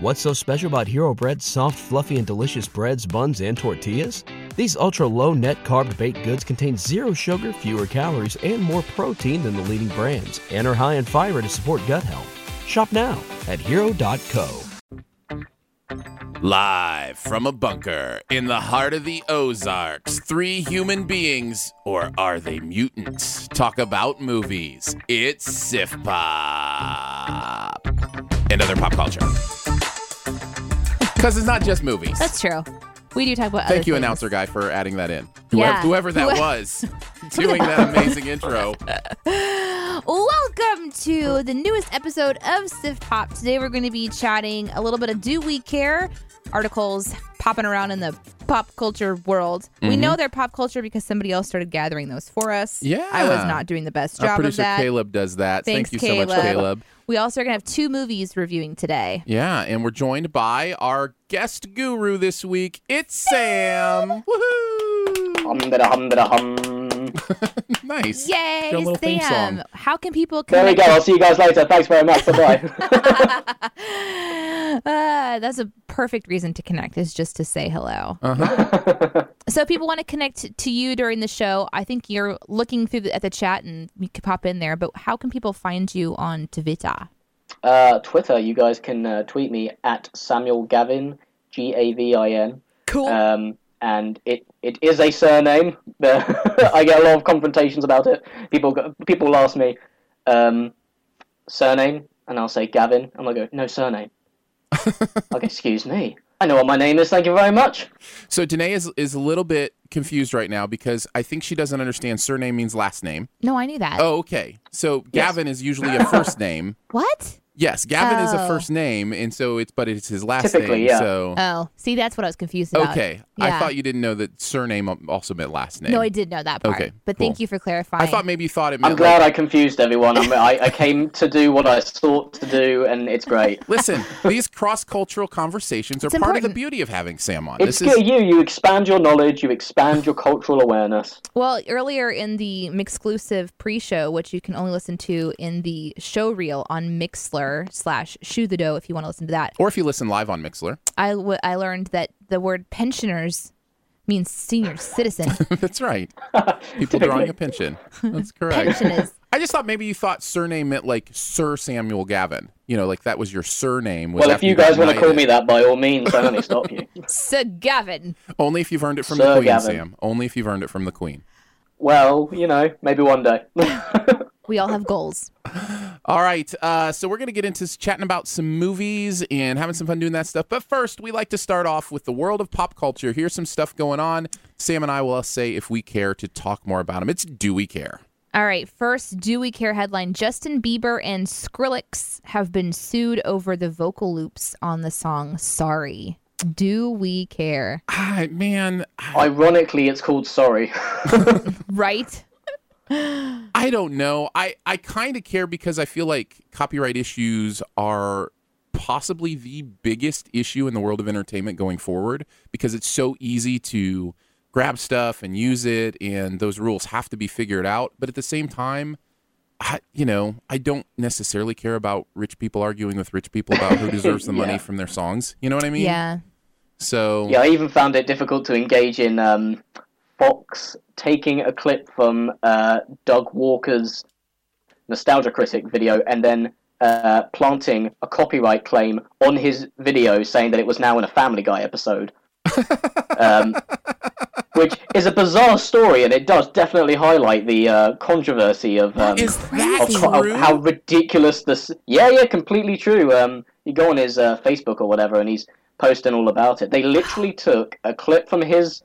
What's so special about Hero Bread's soft, fluffy, and delicious breads, buns, and tortillas? These ultra low net carb baked goods contain zero sugar, fewer calories, and more protein than the leading brands, and are high in fiber to support gut health. Shop now at hero.co. Live from a bunker in the heart of the Ozarks, three human beings, or are they mutants, talk about movies. It's Sif Pop and other pop culture. Because it's not just movies. That's true. We do talk about. Thank other you, things. announcer guy, for adding that in. Yeah. Whoever, whoever that was doing that amazing intro. Welcome to the newest episode of Sif Pop. Today we're going to be chatting a little bit of Do We Care articles popping around in the pop culture world. We know they're pop culture because somebody else started gathering those for us. Mm-hmm. Yeah. I was not doing the best Our job of producer that. Caleb does that. Thanks, Thank you so much, Caleb. Caleb. We also are going to have two movies reviewing today. Yeah, and we're joined by our guest guru this week. It's Sam. Woohoo! Hum da hum da hum. Nice. Yay, Got theme Sam! song. How can people connect? There we go. I'll see you guys later. Thanks very much. Bye bye. Uh, that's a perfect reason to connect is just to say hello. Uh-huh. So if people want to connect to you during the show, I think you're looking through the, at the chat and you could pop in there. But how can people find you on Twitter? uh, Twitter, you guys can uh, tweet me at Samuel Gavin, G A V I N. Cool. Um, and it, it is a surname. I get a lot of confrontations about it. People go, people ask me um, surname, and I'll say Gavin, and I'll go, no surname. like, excuse me. I know what my name is. Thank you very much. So Danae is is a little bit confused right now because I think she doesn't understand surname means last name. no, I knew that. Oh, okay. So Gavin is usually a first name. What? Yes, Gavin is a Oh. first name, and so it's but it's his last Typically, name. yeah. So Oh, see, that's what I was confused about. okay, I Yeah. thought you didn't know that surname also meant last name. No, I did know that part. Okay, but thank cool. you for clarifying. I thought maybe you thought it meant. I'm glad like, I confused everyone. I'm, I, I came to do what I sought to do, and it's great. Listen, these cross cultural conversations are It's part of the important. beauty of having Sam on. It's this is good. You you expand your knowledge. You expand your cultural awareness. Well, earlier in the exclusive pre-show, which you can only listen to in the show reel on Mixler slash Shoe the Dough, if you want to listen to that, or if you listen live on Mixler. I, w- I learned that the word pensioners means senior citizen. That's right. People drawing a pension. That's correct. Pensioners. I just thought maybe you thought surname meant like Sir Samuel Gavin. You know, like that was your surname. Was Well, if you guys want to call me that, by all means, I don't let stop you. Sir Gavin. only if you've earned it from Sir the Queen, Gavin. Sam. Only if you've earned it from the Queen. Well, you know, maybe one day. We all have goals. All right, uh, so we're gonna get into chatting about some movies and having some fun doing that stuff. But first, we like to start off with the world of pop culture. Here's some stuff going on. Sam and I will say if we care to talk more about them. It's do we care? All right, first, do we care headline? Justin Bieber and Skrillex have been sued over the vocal loops on the song Sorry. Do we care? Ah, man, Ironically, it's called Sorry. Right? I don't know. I, I kind of care because I feel like copyright issues are possibly the biggest issue in the world of entertainment going forward because it's so easy to grab stuff and use it, and those rules have to be figured out. But at the same time, I, you know, I don't necessarily care about rich people arguing with rich people about who deserves the money from their songs. You know what I mean? Yeah. So yeah, I even found it difficult to engage in um, Fox taking a clip from uh, Doug Walker's Nostalgia Critic video and then uh, planting a copyright claim on his video saying that it was now in a Family Guy episode. um, which is a bizarre story, and it does definitely highlight the uh, controversy of um, is that of, of how ridiculous this. Yeah, yeah, completely true. Um, you go on his uh, Facebook or whatever, and he's posting all about it. They literally took a clip from his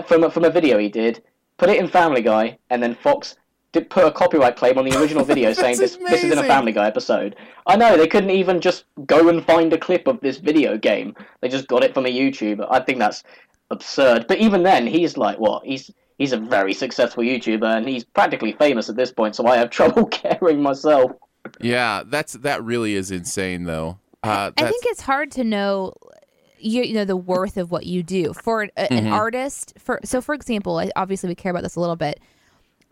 from a- from a video he did, put it in Family Guy, and then Fox did put a copyright claim on the original video saying this That's this is in a. Family Guy episode. I know they couldn't even just go and find a clip of this video game. They just got it from a YouTuber. I think that's absurd. But even then, he's like what? He's he's a very successful YouTuber, and he's practically famous at this point. So I have trouble caring myself. yeah, that's that really is insane though. Uh, I think it's hard to know you, you know the worth of what you do for an Mhm. artist for so for example obviously we care about this a little bit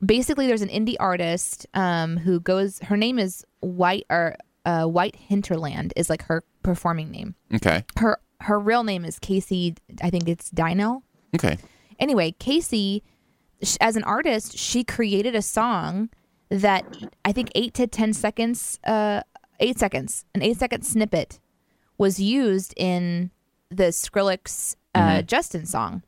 basically there's an indie artist um, who goes her name is white or uh, White Hinterland is like her performing name. Okay. Her her real name is Casey. I think it's Dino. Okay. Anyway, Casey, sh- as an artist, she created a song that I think eight to ten seconds, uh, eight seconds, an eight second snippet was used in the Skrillex uh, mm-hmm. Justin song.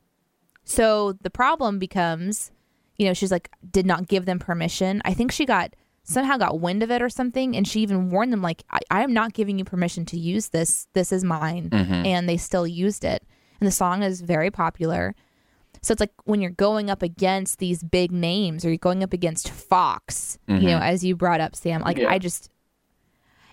So the problem becomes, you know, she's like, did not give them permission. I think she got somehow got wind of it or something, and she even warned them, like, I, I am not giving you permission to use this. This is mine, mm-hmm. and they still used it. And the song is very popular. So it's like when you're going up against these big names, or you're going up against Fox, you know, mm-hmm. as you brought up, Sam. Like Yeah. I just,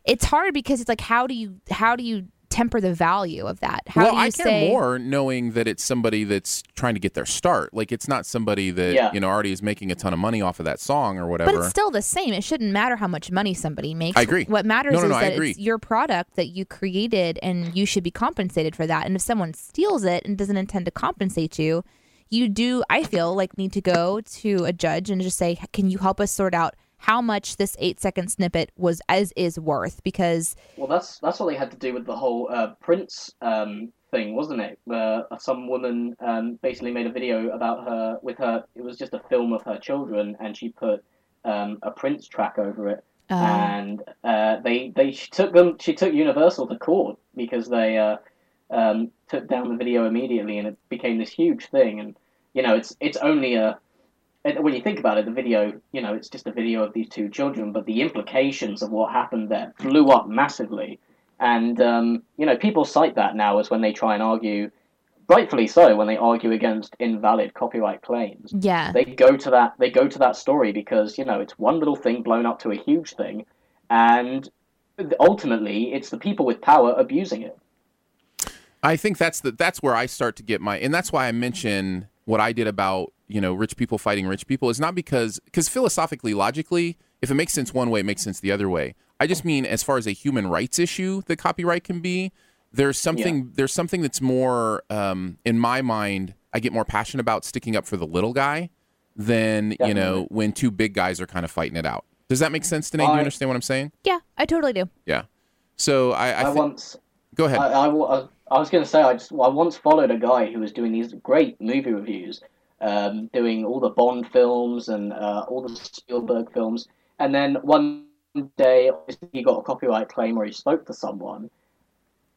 it's hard because it's like, how do you how do you temper the value of that? How well, do you I care say? more knowing that it's somebody that's trying to get their start. Like it's not somebody that Yeah. you know already is making a ton of money off of that song or whatever. But it's still the same. It shouldn't matter how much money somebody makes. I agree. What matters No, no, is no, I that it's your product that you created and you should be compensated for that. And if someone steals it and doesn't intend to compensate you, you do, I feel like, need to go to a judge and just say, can you help us sort out how much this eight second snippet was as is worth? Because Well, that's that's what they had to do with the whole uh, Prince um, thing, wasn't it? Where some woman um, basically made a video about her with her. It was just a film of her children, and she put um, a Prince track over it. uh, and uh, they they took them. She took Universal to court because they uh, um, took down the video immediately, and it became this huge thing. And you know, it's it's only a and when you think about it, the video, you know, it's just a video of these two children, but the implications of what happened there blew up massively. And, um, you know, people cite that now as when they try and argue, rightfully so, when they argue against invalid copyright claims. yeah. They go to that, they go to that story because, you know, it's one little thing blown up to a huge thing. And ultimately, it's the people with power abusing it. I think that's the that's where I start to get my and that's why I mention what I did about you know rich people fighting rich people is not because because philosophically logically if it makes sense one way it makes sense the other way. I just mean as far as a human rights issue that copyright can be there's something there's something that's more um, in my mind I get more passionate about sticking up for the little guy than you know when two big guys are kind of fighting it out. Does that make sense Danae? do you understand what I'm saying? Yeah, I totally do. yeah. So I, I, I think once go ahead. I, I, wa- I was going to say I just I once followed a guy who was doing these great movie reviews, um, doing all the Bond films and uh, all the Spielberg films, and then one day he got a copyright claim or he spoke to someone,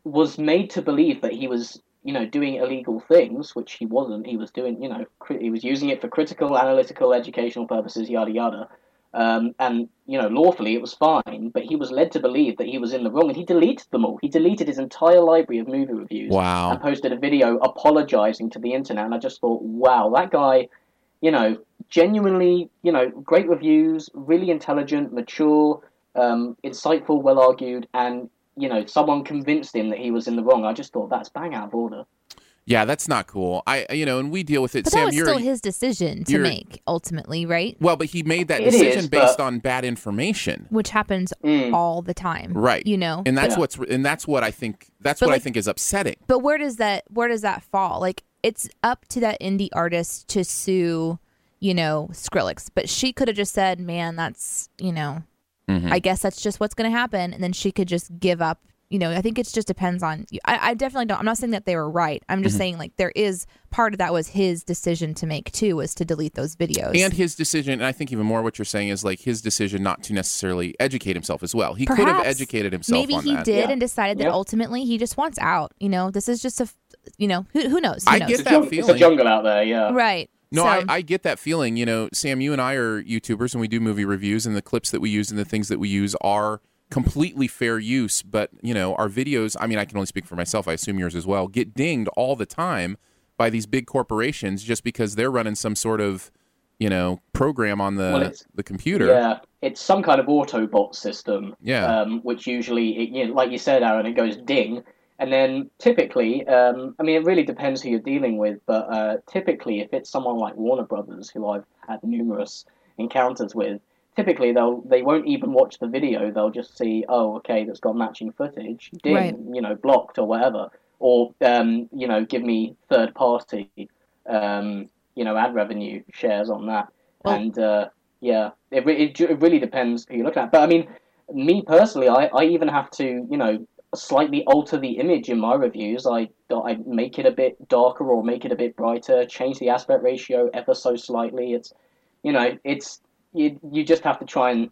was made to believe that he was you know doing illegal things, which he wasn't. He was doing you know cri- he was using it for critical, analytical, educational purposes, yada yada. Um, and you know, lawfully it was fine, but he was led to believe that he was in the wrong, and he deleted them all. He deleted his entire library of movie reviews wow and posted a video apologizing to the internet. And I just thought, wow, that guy, you know, genuinely, you know, great reviews, really intelligent, mature, um, insightful, well argued, and you know, someone convinced him that he was in the wrong. I just thought that's bang out of order. Yeah, that's not cool. I, you know, and we deal with it. But Sam, that was you're still his decision to make ultimately, right? well, but he made that It decision is, based but- on bad information, Which happens Mm. all the time, right? You know, and that's Yeah. what's and that's what I think. That's But what like- I think is upsetting. But where does that where does that fall? Like it's up to that indie artist to sue, you know, Skrillex. But she could have just said, "Man, that's you know, Mhm. I guess that's just what's going to happen," and then she could just give up. You know, I think it just depends on. I, I definitely don't. I'm not saying that they were right. I'm Mm-hmm. just saying like there is part of that was his decision to make too, was to delete those videos. And his decision, and I think even more what you're saying is like his decision not to necessarily educate himself as well. He could have educated himself Maybe on he that. did Yeah. and decided that Yeah. ultimately he just wants out. You know, this is just a. you know, who, who knows? Who I knows? get that jung- it's a jungle out there, yeah. Right. No, So- I, I get that feeling. You know, Sam, you and I are YouTubers and we do movie reviews, and the clips that we use and the things that we use are completely fair use. But, you know, our videos, I mean, I can only speak for myself, I assume yours as well, get dinged all the time by these big corporations just because they're running some sort of, you know, program on the, Well, the computer. Yeah, it's some kind of Autobot system. Yeah. Um, which usually, it, you know, like you said, Aaron, it goes ding, and then typically, um, I mean, it really depends who you're dealing with, but uh, typically, if it's someone like Warner Brothers, who I've had numerous encounters with, typically they'll they won't even watch the video. They'll just see, oh, okay, that's got matching footage, ding, Right. you know, blocked or whatever, or um, you know, give me third party, um, you know, ad revenue shares on that, Well- and uh, yeah, it, it, it really depends who you look at. But I mean, me personally, I, I even have to, you know, slightly alter the image in my reviews. I I make it a bit darker or make it a bit brighter, change the aspect ratio ever so slightly. It's, you know, it's you you just have to try and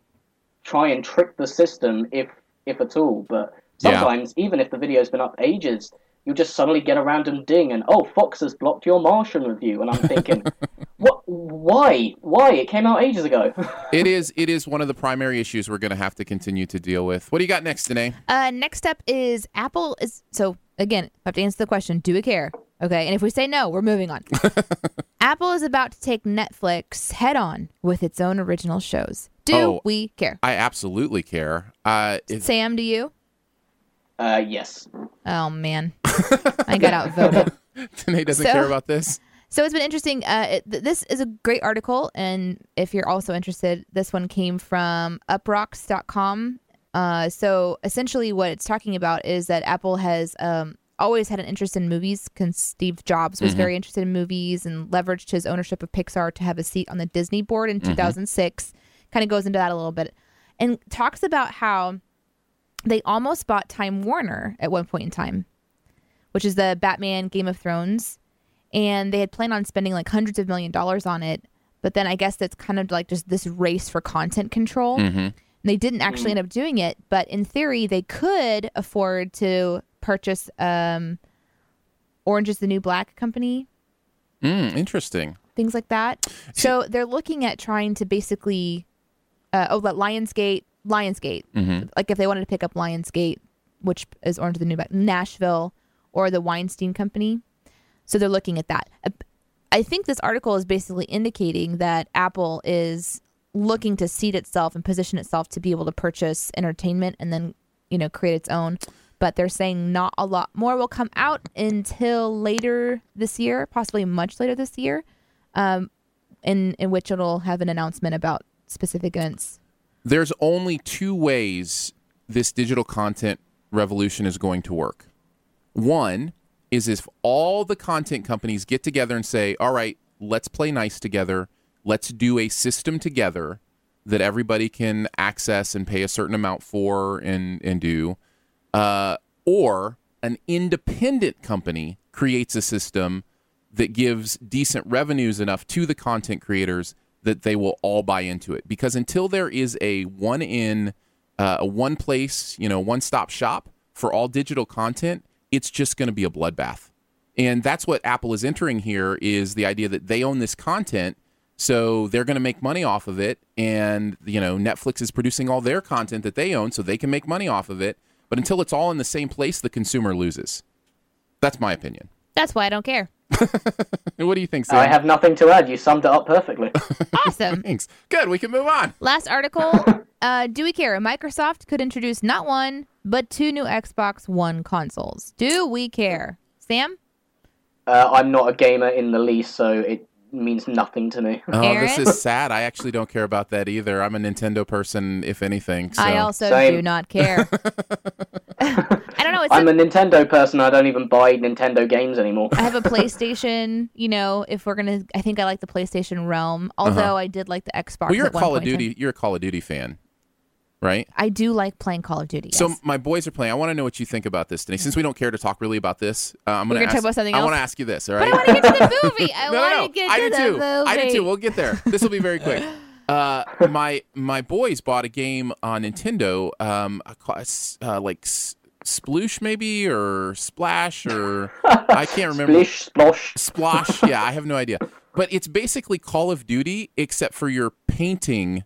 try and trick the system if if at all. But Yeah. sometimes, even if the video's been up ages, you'll just suddenly get a random ding and oh, Fox has blocked your Martian review, and I'm thinking, what? Why? Why? It came out ages ago. It is it is one of the primary issues we're going to have to continue to deal with. What do you got next, Danae? Uh, next up is Apple is so again. I have to answer the question: Do we care? Okay, and if we say no, we're moving on. Apple is about to take Netflix head on with its own original shows. Do Oh. we care? I absolutely care. Uh, it, Sam, do you? uh, yes. Oh man, I got outvoted. Danae doesn't So- care about this. So it's been interesting. Uh, it, th- this is a great article, and if you're also interested, this one came from uproxx.com. Uh, so essentially, what it's talking about is that Apple has um, always had an interest in movies. Because Steve Jobs was very interested in movies and leveraged his ownership of Pixar to have a seat on the Disney board in 2006. Kind of goes into that a little bit, and talks about how they almost bought Time Warner at one point in time, which is the Batman Game of Thrones and they had planned on spending like hundreds of million dollars on it but then i guess that's kind of like just this race for content control. And they didn't actually end up doing it but in theory they could afford to purchase um orange is the new black company. Mm, interesting. things like that. So they're looking at trying to basically uh, oh that lionsgate lionsgate. Like if they wanted to pick up lionsgate which is orange is the new black nashville or the weinstein company so they're looking at that. Uh, I think this article is basically indicating that Apple is looking to seat itself and position itself to be able to purchase entertainment and then, you know, create its own. But they're saying not a lot more will come out until later this year, possibly much later this year, um, in in which it'll have an announcement about specific events. There's only two ways this digital content revolution is going to work. One is if all the content companies get together and say, all right, let's play nice together. Let's do a system together that everybody can access and pay a certain amount for and, and do. Uh, or an independent company creates a system that gives decent revenues enough to the content creators that they will all buy into it. Because until there is a one in, uh, a one place, you know, one stop shop for all digital content, it's just going to be a bloodbath. And that's what Apple is entering here is the idea that they own this content, so they're going to make money off of it. And you know, Netflix is producing all their content that they own, so they can make money off of it. But until it's all in the same place, the consumer loses. That's my opinion. That's why I don't care. What do you think, Sam? I have nothing to add. You summed it up perfectly. Awesome. Thanks. Good. We can move on. Last article. Uh, do we care? Microsoft could introduce not one, but two new Xbox One consoles. Do we care? Sam? Uh, I'm not a gamer in the least, so it means nothing to me. Oh, this is sad. I actually don't care about that either. I'm a Nintendo person, if anything. So. I also Same. do not care. I don't know. It's I'm a- a Nintendo person. I don't even buy Nintendo games anymore. I have a PlayStation. You know, if we're gonna, I think I like the PlayStation Realm. Although I did like the Xbox. Uh-huh. well, you're a one Call of point in Duty. time. You're a Call of Duty fan, right? I do like playing Call of Duty. So my boys are playing. I want to know what you think about this, Denise. Since we don't care to talk really about this, uh, I'm We're going gonna talk about something I want to ask you this. All but. I want to get to the movie. I no, want no, to get I to do the too. movie. I do too. We'll get there. This will be very quick. Uh, my my boys bought a game on Nintendo, um, I call uh, like S- Sploosh maybe or Splash or I can't remember. Splish, splosh. Splosh. Yeah, I have no idea. But it's basically Call of Duty, except for you're painting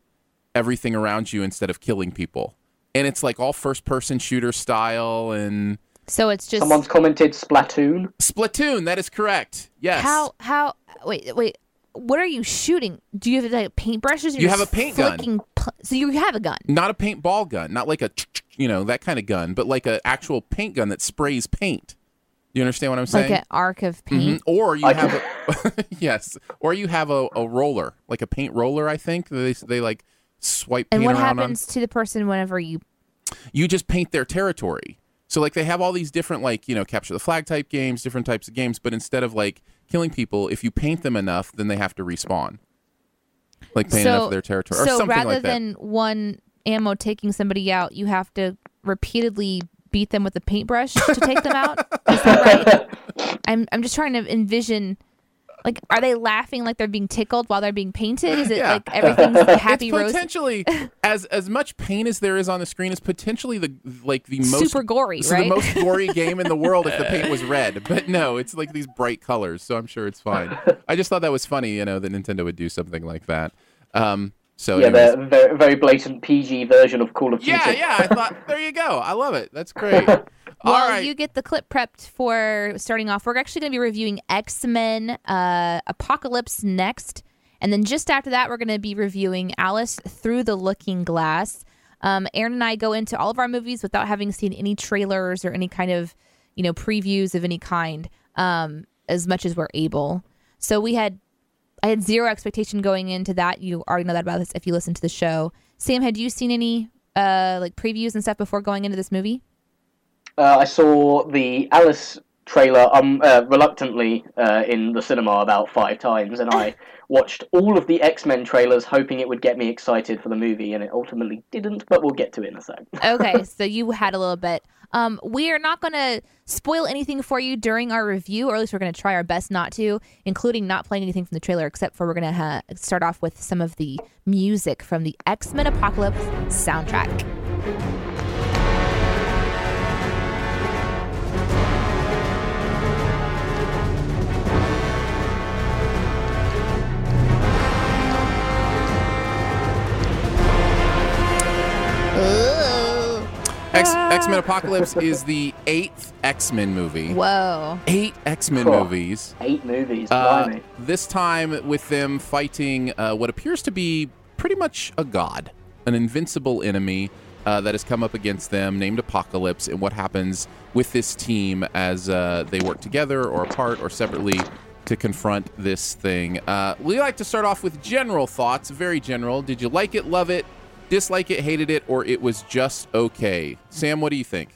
everything around you instead of killing people. And it's like all first person shooter style and So it's just Someone's commented Splatoon. Splatoon. That is correct. Yes. how how wait wait. What are you shooting? Do you have like paintbrushes? You have a paint gun. pl- so you have a gun. Not a paintball gun, not like a, you know, that kind of gun, but like an actual paint gun that sprays paint. Do you understand what I'm saying? like an arc of Mhm. paint. Or you I have a yes, or you have a, a roller, like a paint roller. I think they they like swipe And what around happens to the person whenever you? You just paint their territory. So like they have all these different like you know capture the flag type games, different types of games, but instead of like killing people, if you paint them enough, then they have to respawn. Like paint enough of their territory or so something rather like that. than one ammo taking somebody out, you have to repeatedly beat them with a paintbrush to take them out. Is that right? I'm I'm just trying to envision. Like, are they laughing like they're being tickled while they're being painted? Is it Yeah. like everything's happy it's rose? potentially as as much pain as there is on the screen is potentially the like the most Super gory, right? the most gory game in the world if the paint was red. But no, it's like these bright colors, so I'm sure it's fine. I just thought that was funny, you know, that Nintendo would do something like that. Um, so Yeah, anyways. the very, very blatant PG version of Call of Duty. yeah, yeah. I thought there you go. I love it. That's great. Right. you get the clip prepped for starting off. We're actually going to be reviewing X Men uh, Apocalypse next. And then just after that, we're going to be reviewing Alice Through the Looking Glass. Um, Aaron and I go into all of our movies without having seen any trailers or any kind of, you know, previews of any kind, um, as much as we're able. So we had, I had zero expectation going into that. You already know that about this if you listen to the show. Sam, had you seen any uh, like previews and stuff before going into this movie? Uh, I saw the Alice trailer um, uh, reluctantly uh, in the cinema about five times, and I watched all of the X Men trailers, hoping it would get me excited for the movie, and it ultimately didn't. But we'll get to it in a sec. okay, so you had a little bit. Um, we are not going to spoil anything for you during our review, or at least we're going to try our best not to, including not playing anything from the trailer, except for we're going to ha- start off with some of the music from the X Men Apocalypse soundtrack. X X Men Apocalypse is the eighth X Men movie. Whoa. Eight X Men Cool. movies. Eight movies, Uh, this time with them fighting uh, what appears to be pretty much a god, an invincible enemy uh, that has come up against them, named Apocalypse, and what happens with this team as uh, they work together or apart or separately to confront this thing. Uh, we like to start off with general thoughts, very general. Did you like it, love it, dislike it, hated it, or it was just okay? Sam, what do you think?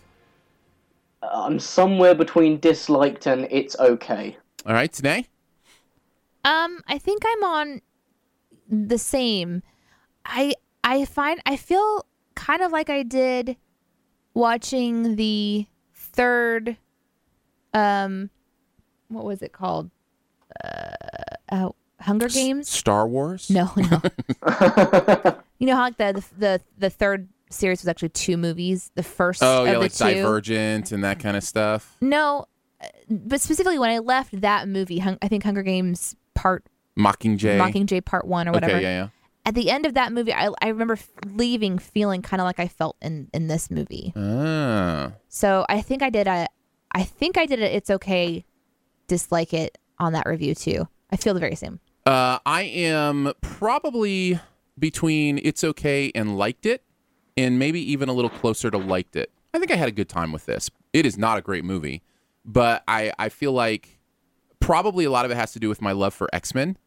I'm somewhere between disliked and it's okay. All right, today. Um, I think I'm on the same. I I find I feel kind of like I did watching the third um what was it called? Uh, uh Hunger Games? Star Wars? No, no. you know how like the the the third series was actually two movies. The first Oh, of yeah, the like two. Divergent and that kind of stuff. No, uh, but specifically when I left that movie, Hung- I think Hunger Games Part Mockingjay. Mockingjay Part One or whatever. Okay, yeah, yeah. At the end of that movie, I I remember leaving feeling kind of like I felt in in this movie. Ah. So I think I did a, I think I did a It's okay, dislike it on that review too. I feel the very same. Uh, I am probably between it's okay and liked it, and maybe even a little closer to liked it. I think I had a good time with this. It is not a great movie, but I, I feel like probably a lot of it has to do with my love for X Men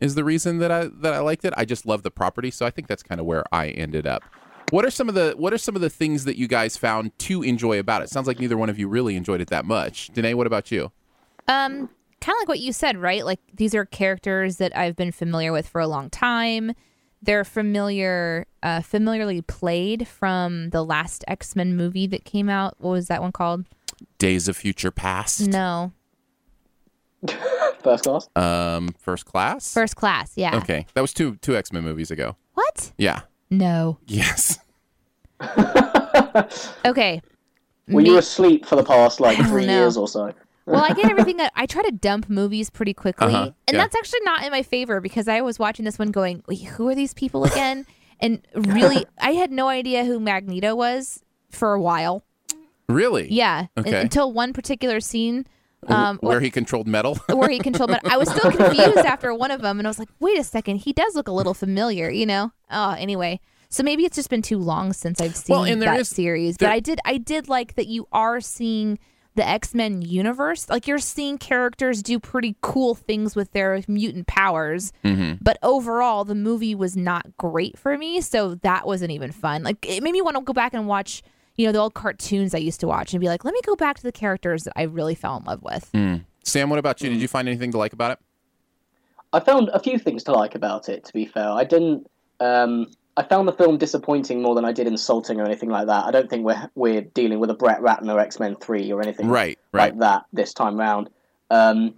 is the reason that I that I liked it. I just love the property, so I think that's kind of where I ended up. What are some of the What are some of the things that you guys found to enjoy about it? Sounds like neither one of you really enjoyed it that much. Danae, what about you? Um, kind of like what you said, right? Like these are characters that I've been familiar with for a long time. They're familiar, uh, familiarly played from the last X Men movie that came out. What was that one called? Days of Future Past, No, First class. um, First Class. First Class. Yeah. Okay, that was two two X Men movies ago. What? Yeah. No. Yes. Okay. Were Me- you asleep for the past like three years or so? Well, I get everything that I try to dump movies pretty quickly, Uh-huh, and yeah. that's actually not in my favor because I was watching this one going, Wait, "Who are these people again?" and really, I had no idea who Magneto was for a while. Really? Yeah, Okay. until one particular scene. Um, Where he controlled metal. where he controlled metal. I was still confused after one of them and I was like, wait a second, he does look a little familiar, you know? Oh, anyway. So maybe it's just been too long since I've seen Well, and that is- series. there- but I did I did like that you are seeing the X-Men universe. Like you're seeing characters do pretty cool things with their mutant powers. Mm-hmm. But overall the movie was not great for me, so that wasn't even fun. Like it made me want to go back and watch you know the old cartoons I used to watch and be like, let me go back to the characters that I really fell in love with. Sam, what about you? Did you find anything to like about it? I found a few things to like about it. To be fair, I didn't. Um, I found the film disappointing more than I did insulting or anything like that. I don't think we're we're dealing with a Brett Ratner X Men Three or anything Right, right. like that this time round. Um,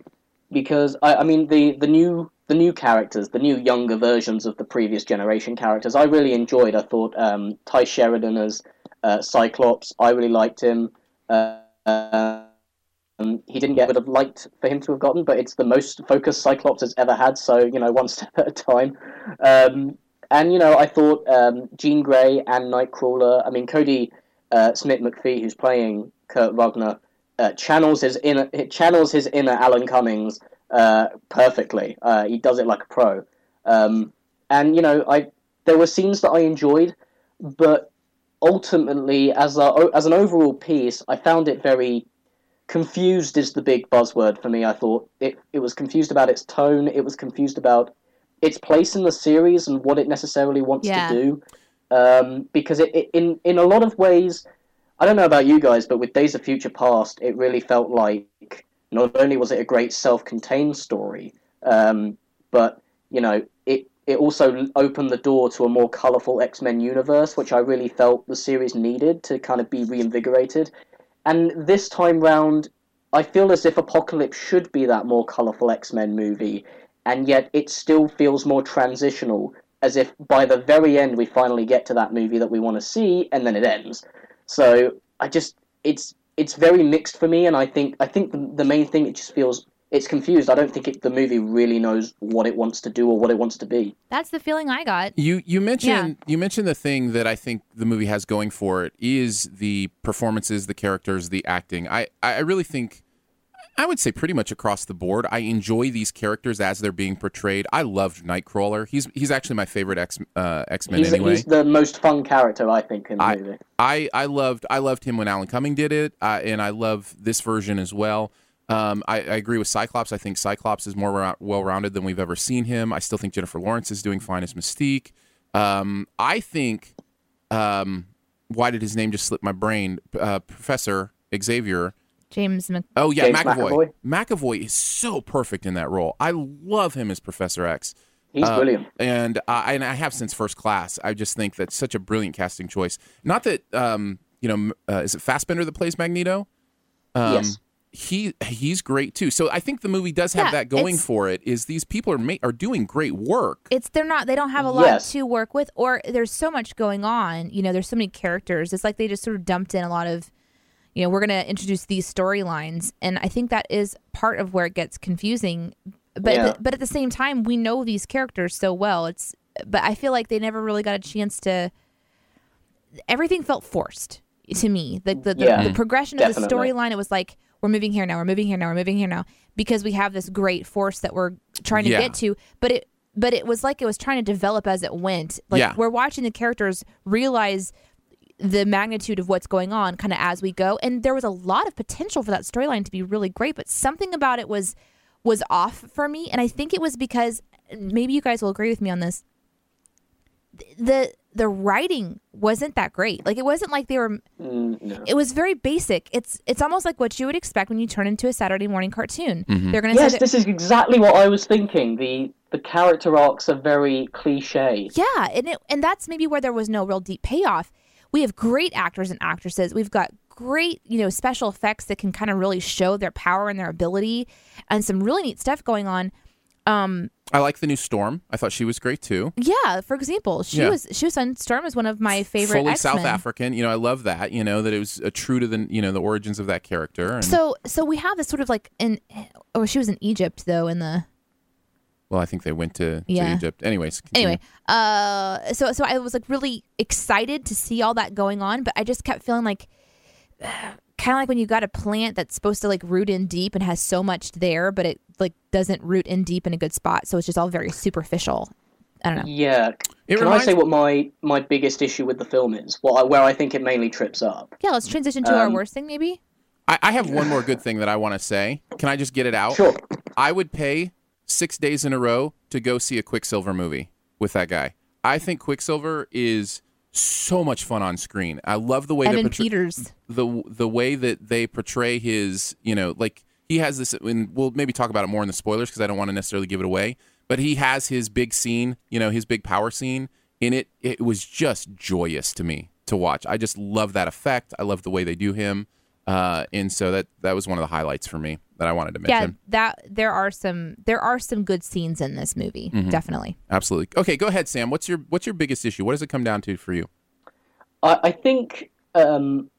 because I, I mean the the new the new characters, the new younger versions of the previous generation characters, I really enjoyed. I thought um, Tye Sheridan as uh, Cyclops, I really liked him. Uh, um, he didn't get would have liked for him to have gotten, but it's the most focused Cyclops has ever had. So you know, one step at a time. Um, and you know, I thought um, Jean Grey and Nightcrawler. I mean, Kodi uh, Smith McPhee, who's playing Kurt Wagner, uh, channels his inner it channels his inner Alan Cummings uh, perfectly. Uh, he does it like a pro. Um, and you know, I there were scenes that I enjoyed, but ultimately, as a as an overall piece, I found it very confused. Is the big buzzword for me? I thought it it was confused about its tone. It was confused about its place in the series and what it necessarily wants Yeah. to do. Um, because it, it in in a lot of ways, I don't know about you guys, but with Days of Future Past, it really felt like not only was it a great self-contained story, um, but you know it it also opened the door to a more colorful X-Men universe, which I really felt the series needed to kind of be reinvigorated. And this time round, I feel as if Apocalypse should be that more colorful X-Men movie, and yet it still feels more transitional, as if by the very end we finally get to that movie that we want to see, and then it ends. So I just it's it's very mixed for me, and I think I think the, the main thing it just feels it's confused. I don't think it, the movie really knows what it wants to do or what it wants to be. That's the feeling I got. You you mentioned you mentioned the thing that I think the movie has going for it is the performances, the characters, the acting. I I really think I would say pretty much across the board. I enjoy these characters as they're being portrayed. I loved Nightcrawler. He's he's actually my favorite X uh, X Men He's, anyway. he's the most fun character I think in the I- movie. I, I loved I loved him when Alan Cumming did it, uh, and I love this version as well. Um, I, I agree with Cyclops. I think Cyclops is more ra- well rounded than we've ever seen him. I still think Jennifer Lawrence is doing fine as Mystique. Um, I think um, why did his name just slip my brain? Uh, Professor Xavier. James Mc- Oh yeah, James McAvoy. McAvoy. McAvoy is so perfect in that role. I love him as Professor X. He's Uh, brilliant. and I and I have since first class. I just think that's such a brilliant casting choice. Not that um, you know, uh, is it Fassbender that plays Magneto? Um, Yes. He he's great too. So I think the movie does have Yeah, that going for it. Is these people are ma- are doing great work. it's they're not they don't have a lot Yes. to work with or there's so much going on you know there's so many characters it's like they just sort of dumped in a lot of you know we're going to introduce these storylines and i think that is part of where it gets confusing but Yeah. but at the same time we know these characters so well it's but i feel like they never really got a chance to everything felt forced to me the the, the, Yeah. the progression of the storyline it was like we're moving here now we're moving here now we're moving here now because we have this great force that we're trying to Yeah. get to but it but it was like it was trying to develop as it went like Yeah. we're watching the characters realize the magnitude of what's going on kind of as we go and there was a lot of potential for that storyline to be really great but something about it was was off for me and i think it was because maybe you guys will agree with me on this the the writing wasn't that great like it wasn't like they were Mm, no. it was very basic it's it's almost like what you would expect when you turn into a saturday morning cartoon Mm-hmm. they're gonna Yes, say that, this is exactly what I was thinking. The the character arcs are very cliche. Yeah, and it, and that's maybe where there was no real deep payoff. We have great actors and actresses. We've got great, you know, special effects that can kind of really show their power and their ability, and some really neat stuff going on. Um, I like the new Storm. I thought she was great too. yeah, for example, she Yeah. was she was on Storm is one of my favorite Fully X-Men. South African. You know, I love that. You know that it was uh, true to the you know the origins of that character. And, So so we have this sort of like in oh she was in Egypt though in the well, I think they went to, to Egypt. Anyways. continue. anyway uh so so i was like really excited to see all that going on but i just kept feeling like kind of like when you got a plant that's supposed to like root in deep and has so much there but it like doesn't root in deep in a good spot so it's just all very superficial i don't know Yeah. It Can reminds- I say what my my biggest issue with the film is? What I, where I think it mainly trips up. yeah let's transition to our Um, worst thing maybe I, I have one more good thing that I want to say. Can I just get it out? Sure. I would pay six days in a row to go see a Quicksilver movie with that guy. I think Quicksilver is so much fun on screen. I love the way evan portray- peters the the way that they portray his, you know, like he has this, and we'll maybe talk about it more in the spoilers because I don't want to necessarily give it away. But he has his big scene, you know, his big power scene in it, it was just joyous to me to watch. I just love that effect. I love the way they do him. Uh, and so that that was one of the highlights for me that I wanted to mention. Yeah, mention. that there are some there are some good scenes in this movie. Mm-hmm. Definitely. Absolutely. Okay, go ahead, Sam. What's your what's your biggest issue? What does it come down to for you? I, I think, um,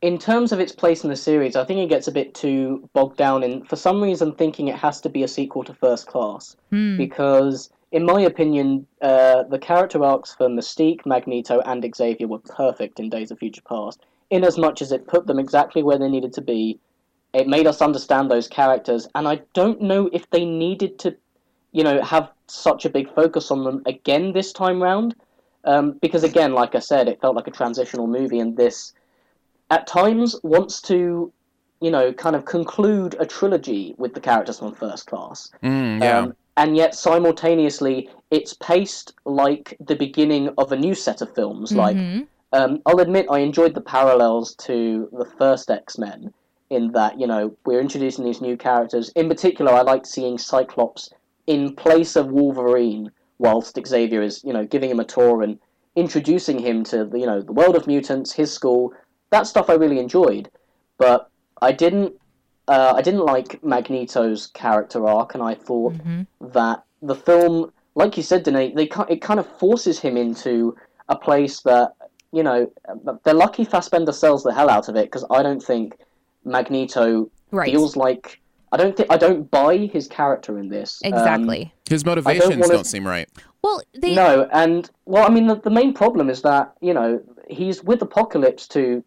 in terms of its place in the series, I think it gets a bit too bogged down in, for some reason, thinking it has to be a sequel to First Class. Because, in my opinion, uh, the character arcs for Mystique, Magneto, and Xavier were perfect in Days of Future Past, in as much as it put them exactly where they needed to be. It made us understand those characters, and I don't know if they needed to, you know, have such a big focus on them again this time round. Um, because again, like I said, it felt like a transitional movie, and this, at times, wants to, you know, kind of conclude a trilogy with the characters from First Class. Mm, yeah. Um, and yet, simultaneously, it's paced like the beginning of a new set of films. Like, um, I'll admit, I enjoyed the parallels to the first X Men, in that, you know, we're introducing these new characters. In particular, I liked seeing Cyclops in place of Wolverine, whilst Xavier is, you know, giving him a tour and introducing him to, the, you know, the world of mutants, his school. That stuff I really enjoyed, but I didn't. Uh, I didn't like Magneto's character arc, and I thought that the film, like you said, Danae, they it kind of forces him into a place that you know they're lucky Fassbender sells the hell out of it because I don't think Magneto Right. feels like I don't think I don't buy his character in this Um, Exactly. His motivations wanna- don't seem right. well, they no, and well, I mean, the, the main problem is that you know he's with Apocalypse to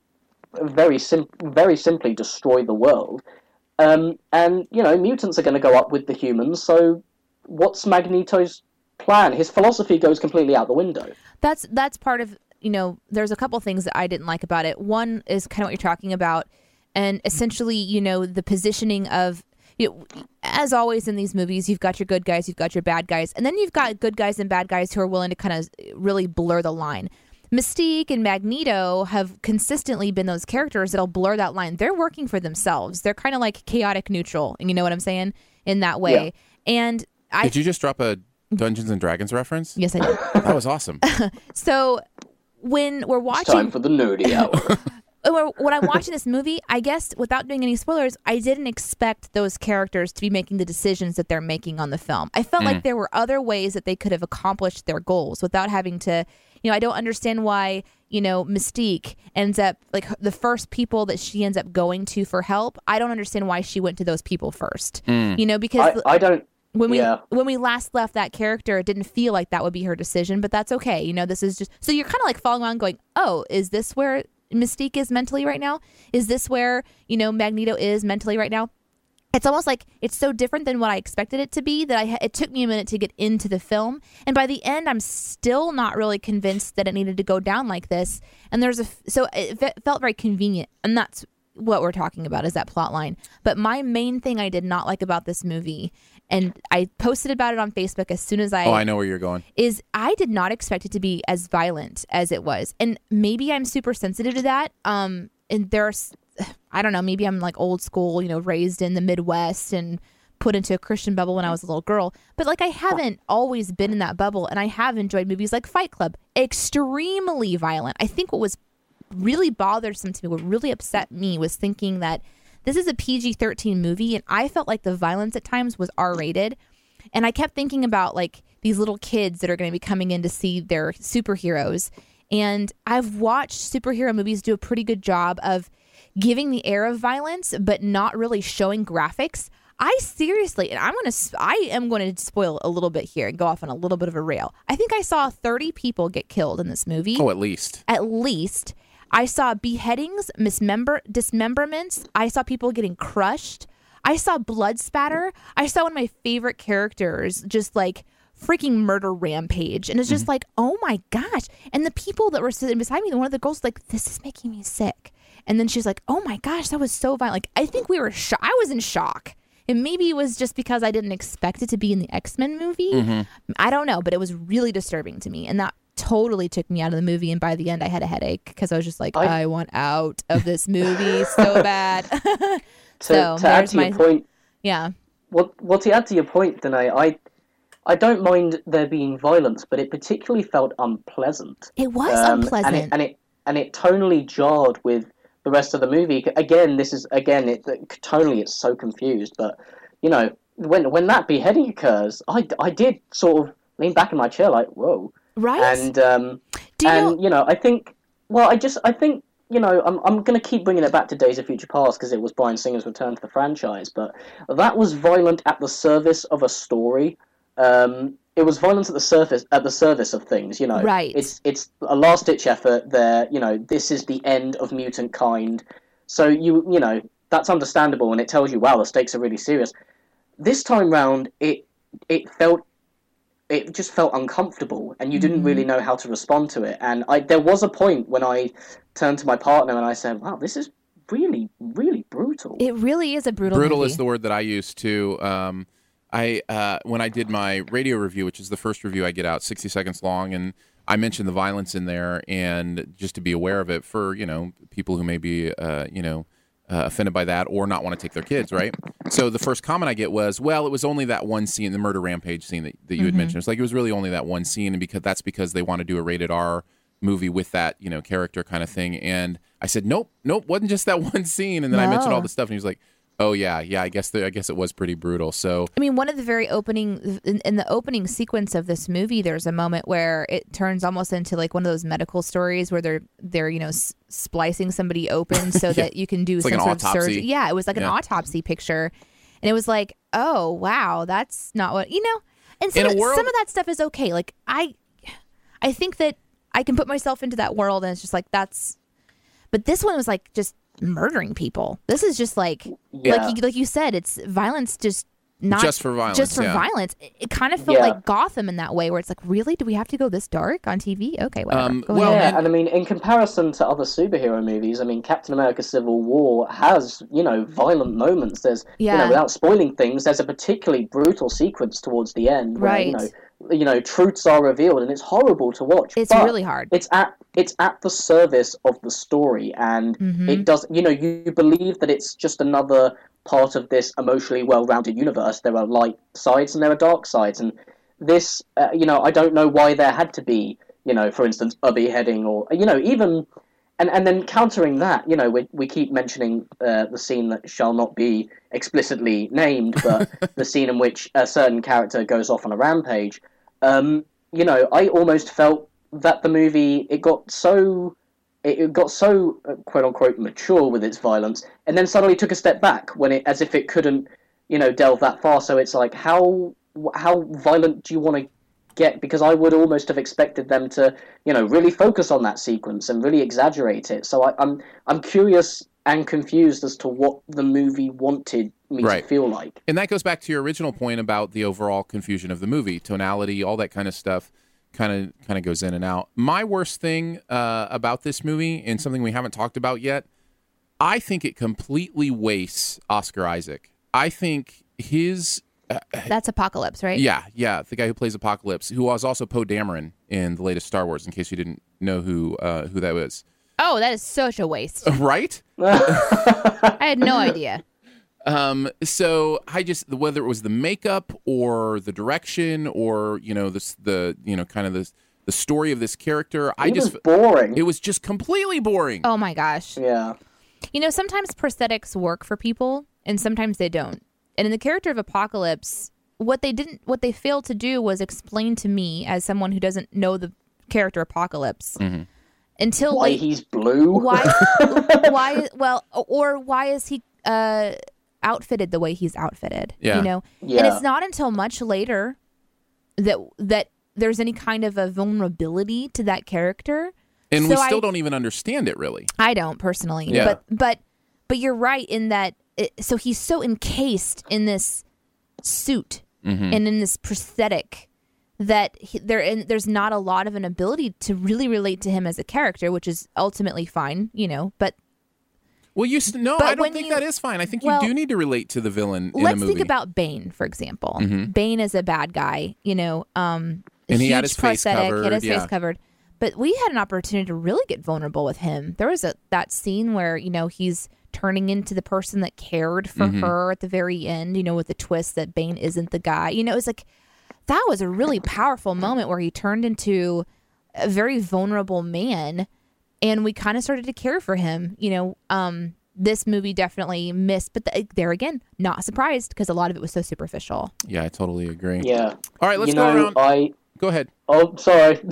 very sim- very simply destroy the world, um, and you know mutants are going to go up with the humans. So, what's Magneto's plan? His philosophy goes completely out the window. that's that's part of you know there's a couple things that i didn't like about it. One is kind of what you're talking about and essentially you know the positioning of you know, as always in these movies you've got your good guys you've got your bad guys and then you've got good guys and bad guys who are willing to kind of really blur the line. Mystique and magneto have consistently been those characters that'll blur that line. They're working for themselves. They're kind of like chaotic neutral and you know what i'm saying in that way. And i Did you just drop a Dungeons and Dragons reference? yes i did. That was awesome. so when we're watching It's time for the nerdy hour. when I'm watching this movie, I guess without doing any spoilers, I didn't expect those characters to be making the decisions that they're making on the film. I felt like mm. there were other ways that they could have accomplished their goals without having to, you know, I don't understand why, you know, Mystique ends up like the first people that she ends up going to for help. I don't understand why she went to those people first. Mm. You know, because I, I don't. When we yeah. when we last left that character, it didn't feel like that would be her decision, but that's okay. You know, this is just so you're kind of like following around, going, "Oh, is this where Mystique is mentally right now? Is this where you know Magneto is mentally right now?" It's almost like it's so different than what I expected it to be that I it took me a minute to get into the film, and by the end, I'm still not really convinced that it needed to go down like this. And there's a so it fe- felt very convenient, and that's what we're talking about is that plot line. But my main thing I did not like about this movie, and I posted about it on Facebook as soon as I, Oh, I know where you're going. is I did not expect it to be as violent as it was. And maybe I'm super sensitive to that. Um and there's I don't know, maybe I'm like old school, you know, raised in the Midwest and put into a Christian bubble when I was a little girl. But like I haven't always been in that bubble and I have enjoyed movies like Fight Club. Extremely violent. I think what was really bothersome to me, what really upset me was thinking that this is a PG 13 movie and I felt like the violence at times was R rated. And I kept thinking about like these little kids that are going to be coming in to see their superheroes. And I've watched superhero movies do a pretty good job of giving the air of violence, but not really showing graphics. I seriously, and I'm gonna, I am going to spoil a little bit here and go off on a little bit of a rail. I think I saw 30 people get killed in this movie Oh, at least. at least. I saw beheadings, mismember dismemberments. I saw people getting crushed. I saw blood spatter. I saw one of my favorite characters just like freaking murder rampage. And it's just mm-hmm. like, oh my gosh. And the people that were sitting beside me, one of the girls was like, this is making me sick. And then she's like, oh my gosh, that was so violent. Like, I think we were shocked. I was in shock. And maybe it was just because I didn't expect it to be in the X Men movie. Mm-hmm. I don't know, but it was really disturbing to me. And that totally took me out of the movie. And by the end, I had a headache because I was just like, I, I- want out of this movie so bad. To, So, to add to your my- point, yeah. well, well, to add to your point, Danae, I I don't mind there being violence, but it particularly felt unpleasant. It was Um, unpleasant. and it, and it and it tonally jarred with the rest of the movie. Again, this is again it tonally it's so confused. But you know, when when that beheading occurs, I, I did sort of lean back in my chair like, whoa. Right? And um, Do you and know? you know, I think well, I just I think you know I'm I'm going to keep bringing it back to Days of Future Past because it was Bryan Singer's return to the franchise, but that was violent at the service of a story. Um, it was violence at the surface at the service of things. You know, Right. It's it's a last ditch effort. There, you know, this is the end of mutant kind. So you you know that's understandable, and it tells you, wow, the stakes are really serious. This time round, it it felt it just felt uncomfortable, and you didn't Mm-hmm. really know how to respond to it. And I there was a point when I turned to my partner and I said, wow, this is really really brutal. It really is a brutal. brutal movie. is the word that I use to. Um, I uh, when I did my radio review, which is the first review I get out, sixty seconds long, and I mentioned the violence in there, and just to be aware of it for you know people who may be uh, you know uh, offended by that or not want to take their kids, right? So the first comment I get was, "Well, it was only that one scene, the murder rampage scene that, that you had mentioned. It's like it was really only that one scene, and because that's because they want to do a rated R movie with that you know character kind of thing." And I said, "Nope, nope, wasn't just that one scene." And then I mentioned all the stuff, and he was like. Oh yeah, yeah. I guess the, I guess it was pretty brutal. So I mean, one of the very opening in, in the opening sequence of this movie, there's a moment where it turns almost into like one of those medical stories where they're they're you know s- splicing somebody open so that you can do It's like some an sort of surgery. Yeah, it was like an autopsy picture, and it was like, oh wow, that's not what you know. And some of, world- some of that stuff is okay. Like I, I think that I can put myself into that world, and it's just like that's. But this one was like just murdering people. This is just like Yeah. like you, like you said, it's violence just not Just for violence, Just for yeah. violence. It, it kind of felt Yeah. like Gotham in that way, where it's like, really, do we have to go this dark on TV? Okay, whatever. Um, Go well, ahead. yeah, and- and, I mean, in comparison to other superhero movies, I mean, Captain America: Civil War has you know violent moments. There's you Yeah. know, without spoiling things, there's a particularly brutal sequence towards the end where you Right. know, you know, truths are revealed, and it's horrible to watch. It's really hard. It's at it's at the service of the story, and Mm-hmm. it does. You know, you believe that it's just another part of this emotionally well-rounded universe. There are light sides and there are dark sides, and this, uh, you know, I don't know why there had to be, you know, for instance, a beheading or, you know, even, and and then countering that, you know, we we keep mentioning uh, the scene that shall not be explicitly named, but the scene in which a certain character goes off on a rampage. Um, you know, I almost felt that the movie it got so it, it got so uh, quote unquote mature with its violence, and then suddenly took a step back when it as if it couldn't, you know, delve that far. So it's like how how violent do you want to get? Because I would almost have expected them to, you know, really focus on that sequence and really exaggerate it. So I, I'm I'm curious and confused as to what the movie wanted me Right. to feel like. and that goes back to your original point about the overall confusion of the movie, tonality, all that kind of stuff. Kind of, kind of goes in and out. My worst thing uh, about this movie, and something we haven't talked about yet, I think it completely wastes Oscar Isaac. I think his That's Apocalypse, right? Yeah, yeah, the guy who plays Apocalypse, who was also Poe Dameron in the latest Star Wars. In case you didn't know who uh, who that was, Oh, that is such a waste. right? I had no idea. Um, so I just whether it was the makeup or the direction or you know this the you know kind of the the story of this character, I It just boring. it was just completely boring. Oh my gosh. yeah. You know, sometimes prosthetics work for people and sometimes they don't. And in the character of Apocalypse, what they didn't what they failed to do was explain to me as someone who doesn't know the character Apocalypse Mm-hmm. until Why like he's blue? why why well or why is he uh outfitted the way he's outfitted Yeah. you know yeah. and it's not until much later that that there's any kind of a vulnerability to that character and we still I- don't even understand it really. I don't personally, Yeah. but but but you're right in that. It, so he's so encased in this suit Mm-hmm. and in this prosthetic that he, there there's not a lot of an ability to really relate to him as a character, which is ultimately fine, you know. But Well, you no, I don't think you- that is fine. I think well, you do need to relate to the villain in let's movie. think about Bane, for example. Mhm. Bane is a bad guy, you know. Um, And he had his face prosthetic, he had his yeah. face covered. But we had an opportunity to really get vulnerable with him. There was a that scene where you know he's turning into the person that cared for Mm-hmm. her at the very end. You know, with the twist that Bane isn't the guy. You know, it's like that was a really powerful moment where he turned into a very vulnerable man and we kind of started to care for him. You know, um, this movie definitely missed, but the, there again, not surprised because a lot of it was so superficial. Yeah, I totally agree. Yeah. All right, let's you go around. I Go ahead. Oh, sorry.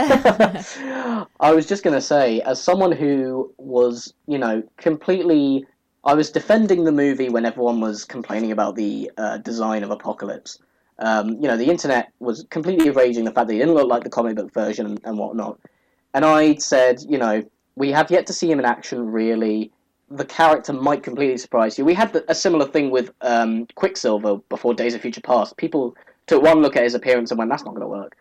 I was just going to say, as someone who was, you know, completely. I was defending the movie when everyone was complaining about the uh, design of Apocalypse. Um, you know, the internet was completely raging the fact that he didn't look like the comic book version and, and whatnot. And I said, you know, we have yet to see him in action, really. The character might completely surprise you. We had the, a similar thing with um, Quicksilver before Days of Future Past. People took one look at his appearance and went, that's not going to work.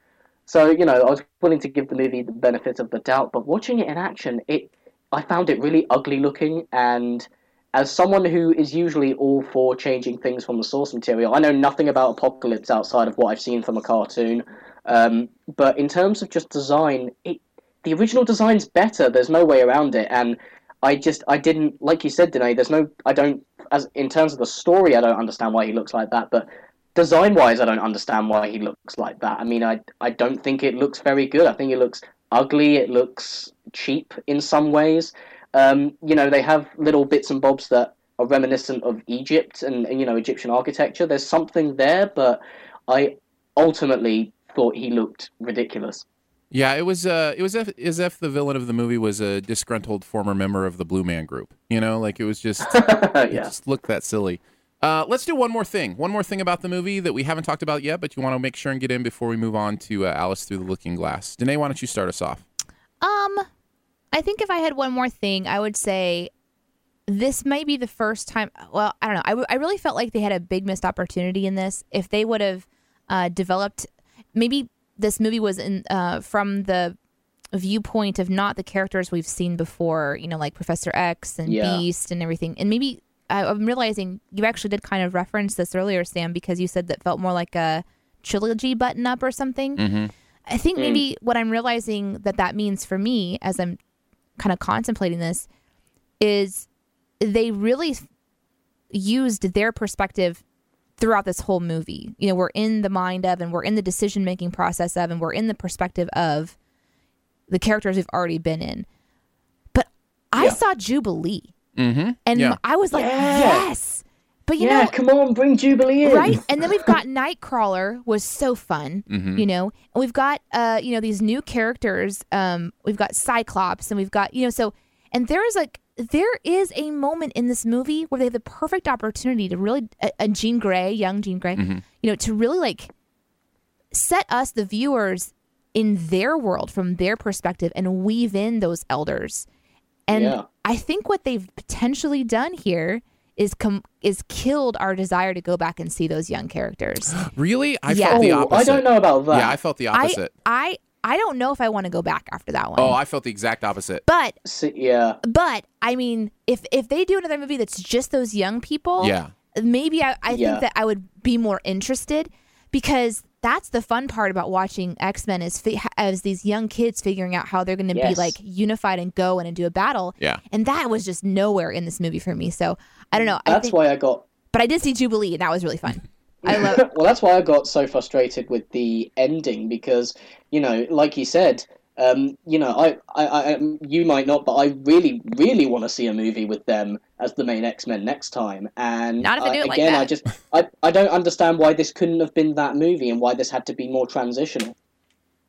So, you know, I was willing to give the movie the benefit of the doubt, but watching it in action, it I found it really ugly looking and as someone who is usually all for changing things from the source material, I know nothing about Apocalypse outside of what I've seen from a cartoon. Um, but in terms of just design, it, the original design's better. There's no way around it. And I just, I didn't, like you said, Danae, there's no, I don't, as in terms of the story, I don't understand why he looks like that. But design wise, I don't understand why he looks like that. I mean, I, I don't think it looks very good. I think it looks ugly. It looks cheap in some ways. Um, you know, they have little bits and bobs that are reminiscent of Egypt and, and, you know Egyptian architecture. There's something there, but I ultimately thought he looked ridiculous. Yeah, it was. Uh, it was as if, as if the villain of the movie was a disgruntled former member of the Blue Man Group. You know, like it was just. It just looked that silly. Uh, let's do one more thing. One more thing about the movie that we haven't talked about yet, but you want to make sure and get in before we move on to uh, Alice Through the Looking Glass. Danae, why don't you start us off? Um, I think if I had one more thing, I would say this might be the first time. Well, I don't know. I, w- I really felt like they had a big missed opportunity in this. If they would have uh, developed, maybe this movie was in uh, from the viewpoint of not the characters we've seen before. You know, like Professor X and Yeah. Beast and everything. And maybe I, I'm realizing you actually did kind of reference this earlier, Sam, because you said that felt more like a trilogy button up or something. Mm-hmm. I think maybe what I'm realizing that that means for me as I'm kind of contemplating this is they really used their perspective throughout this whole movie. You know, we're in the mind of and we're in the decision making process of and we're in the perspective of the characters we've already been in. But I Yeah. saw Jubilee Mm-hmm. and Yeah. I was like, Yeah. yes. But you yeah, know, come on, bring Jubilee in. right and then we've got nightcrawler was so fun Mhm. you know and we've got uh you know these new characters um we've got cyclops and we've got you know so and there is like there is a moment in this movie where they have the perfect opportunity to really uh, uh, jean grey young jean grey Mhm. you know to really like set us the viewers in their world from their perspective and weave in those elders and Yeah. I think what they've potentially done here is com- is killed our desire to go back and see those young characters. Really? I Yeah. felt the opposite. I don't know about that. Yeah, I felt the opposite. I I don't know if I want to go back after that one. oh, I felt the exact opposite. but See, yeah. but I mean, if if they do another movie that's just those young people, Yeah. maybe I, I Yeah. think that I would be more interested because that's the fun part about watching X Men is fi- as these young kids figuring out how they're going to be like unified and go in and do a battle. Yeah. And that was just nowhere in this movie for me. So I don't know. I That's think, why I got but I did see Jubilee, and that was really fun. I love. well, that's why I got so frustrated with the ending because, you know, like you said, um, you know, I, I, I, you might not, but I really, really want to see a movie with them as the main X Men next time. And Not if they I- do it like again, I just, I, I don't understand why this couldn't have been that movie and why this had to be more transitional.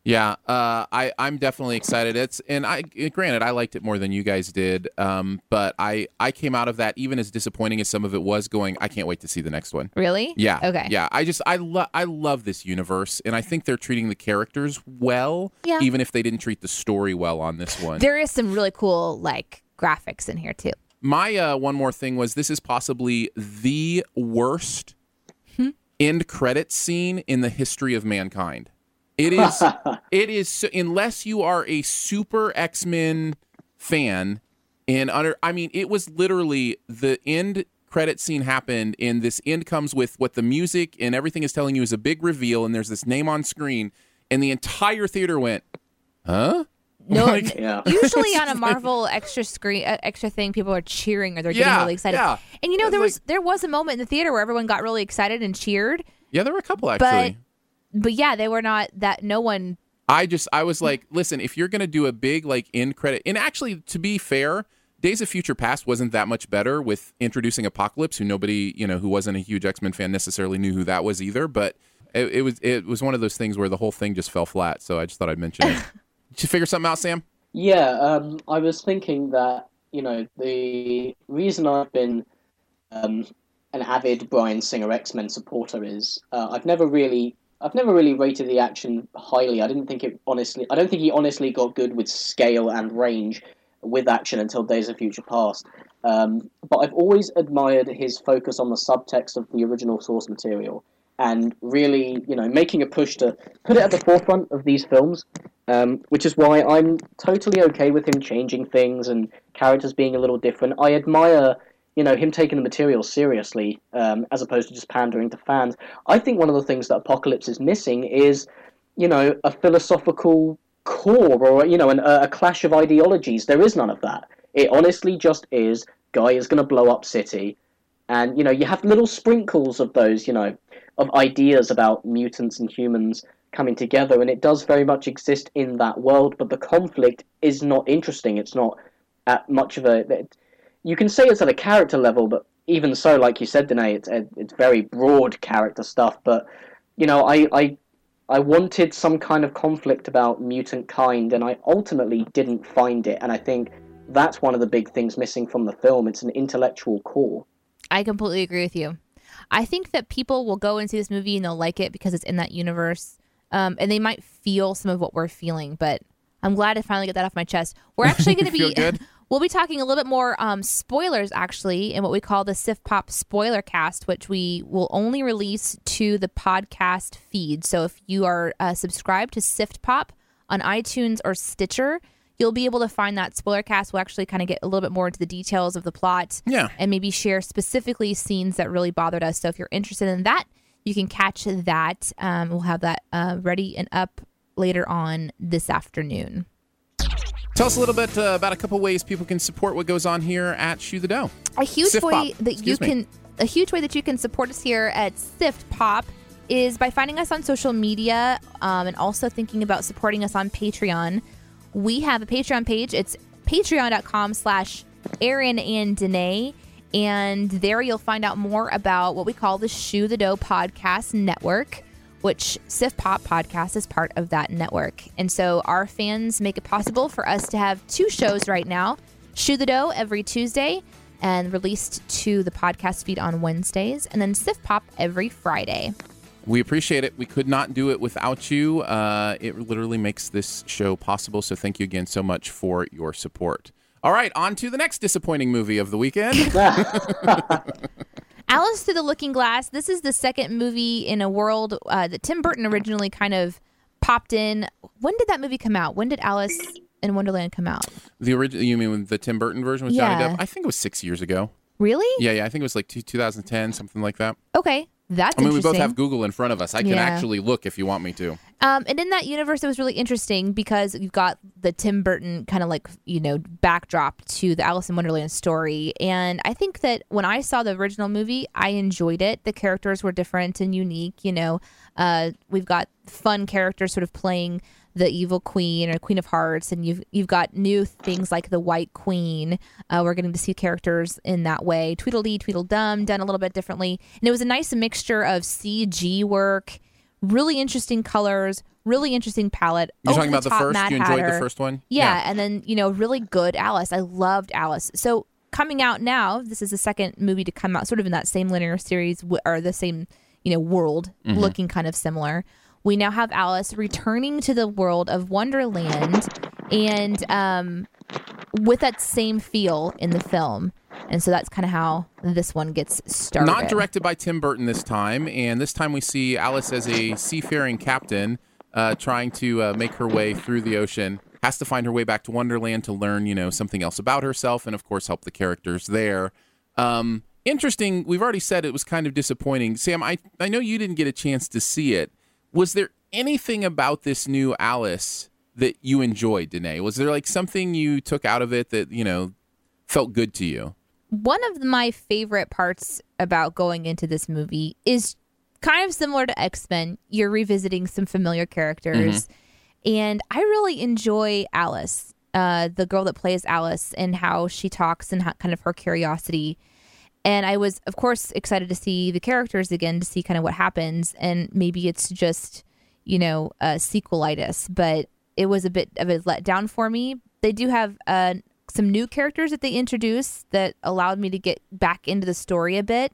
Yeah, uh, I I'm definitely excited. It's and I granted I liked it more than you guys did, um, but I I came out of that even as disappointing as some of it was. Going, I can't wait to see the next one. Really? Yeah. Okay. Yeah. I just I love I love this universe, and I think they're treating the characters well, Yeah. even if they didn't treat the story well on this one. There is some really cool like graphics in here too. My uh, one more thing was this is possibly the worst Hmm? end credit scene in the history of mankind. It is. it is unless you are a super X Men fan. And under, I mean, it was literally the end credit scene happened, and this end comes with what the music and everything is telling you is a big reveal, and there's this name on screen, and the entire theater went, "Huh." No, Like- Yeah. usually on a Marvel extra screen, uh, extra thing, people are cheering or they're getting Yeah, really excited. yeah. And you know, It's there like- was there was a moment in the theater where everyone got really excited and cheered. Yeah, there were a couple But actually. But yeah, they were not that. No one. I just I was like, listen, if you're gonna do a big like end credit, and actually to be fair, Days of Future Past wasn't that much better with introducing Apocalypse, who nobody you know who wasn't a huge X Men fan necessarily knew who that was either. But it, it was it was one of those things where the whole thing just fell flat. So I just thought I'd mention it. Did you figure something out, Sam? Yeah, um, I was thinking that you know the reason I've been um, an avid Bryan Singer X Men supporter is uh, I've never really I've never really rated the action highly. I didn't think it honestly. I don't think he honestly got good with scale and range with action until Days of Future Past. Um, but I've always admired his focus on the subtext of the original source material and really, you know, making a push to put it at the forefront of these films. Um, which is why I'm totally okay with him changing things and characters being a little different. I admire, you know, him taking the material seriously um, as opposed to just pandering to fans. I think one of the things that Apocalypse is missing is, you know, a philosophical core or you know an, a clash of ideologies. There is none of that. It honestly just is. Guy is going to blow up city, and you know you have little sprinkles of those, you know, of ideas about mutants and humans coming together, and it does very much exist in that world. But the conflict is not interesting. It's not at much of a. It, you can say it's at a character level, but even so, like you said, Danae, it's it's very broad character stuff. But you know, I, I I wanted some kind of conflict about mutant kind, and I ultimately didn't find it. And I think that's one of the big things missing from the film. It's an intellectual core. I completely agree with you. I think that people will go and see this movie and they'll like it because it's in that universe, um, and they might feel some of what we're feeling. But I'm glad to finally get that off my chest. We're actually going to be. We'll be talking a little bit more um, spoilers, actually, in what we call the Sift Pop spoiler cast, which we will only release to the podcast feed. So if you are uh, subscribed to Sift Pop on iTunes or Stitcher, you'll be able to find that spoiler cast. We'll actually kind of get a little bit more into the details of the plot. Yeah. And maybe share specifically scenes that really bothered us. So if you're interested in that, you can catch that. Um, we'll have that uh, ready and up later on this afternoon. Tell us a little bit uh, about a couple ways people can support what goes on here at Shoe the Dough. A huge way Pop. that you me. can a huge way that you can support us here at Sift Pop is by finding us on social media um, and also thinking about supporting us on Patreon. We have a Patreon page. It's patreon.com slash Aaron and Danae. And there you'll find out more about what we call the Shoe the Dough Podcast Network, which Sift Pop Podcast is part of that network. And so our fans make it possible for us to have two shows right now Shoe the Dough every Tuesday and released to the podcast feed on Wednesdays, and then Sift Pop every Friday. We appreciate it. We could not do it without you. Uh, it literally makes this show possible. So thank you again so much for your support. All right, on to the next disappointing movie of the weekend. Alice Through the Looking Glass. This is the second movie in a world uh, that Tim Burton originally kind of popped in. When did that movie come out? When did Alice in Wonderland come out? the original, you mean the Tim Burton version with Yeah. Johnny Depp? I think it was six years ago. Really? Yeah, yeah, I think it was like two, 2010, something like that. Okay, that's I mean, we both have Google in front of us. I can Yeah. actually look if you want me to. Um, and in that universe, it was really interesting because you've got the Tim Burton kind of like, you know, backdrop to the Alice in Wonderland story. And I think that when I saw the original movie, I enjoyed it. The characters were different and unique. You know, uh, we've got fun characters sort of playing the evil queen or queen of hearts and you've you've got new things like the white queen uh, we're getting to see characters in that way tweedledee tweedledum done a little bit differently and it was a nice mixture of cg work really interesting colors, really interesting palette. You're talking about the first? Mad You enjoyed the first one? Yeah, Yeah. and then you know, really good Alice. I loved Alice. So coming out now, this is the second movie to come out, sort of in that same linear series or the same you know world, Mm-hmm. looking kind of similar. We now have Alice returning to the world of Wonderland, and um, with that same feel in the film. And so that's kind of how this one gets started. Not directed by Tim Burton this time, and this time we see Alice as a seafaring captain uh, trying to uh, make her way through the ocean. Has to find her way back to Wonderland to learn, you know, something else about herself, and of course help the characters there. Um, interesting. We've already said it was kind of disappointing. Sam, I I know you didn't get a chance to see it. Was there anything about this new Alice that you enjoyed, Danae? Was there like something you took out of it that you know felt good to you? One of my favorite parts about going into this movie is kind of similar to X Men. You're revisiting some familiar characters, and I really enjoy Alice, uh, the girl that plays Alice, and how she talks and how, kind of her curiosity. And I was, of course, excited to see the characters again to see kind of what happens. And maybe it's just, you know, uh, sequelitis, but it was a bit of a letdown for me. They do have uh, some new characters that they introduced that allowed me to get back into the story a bit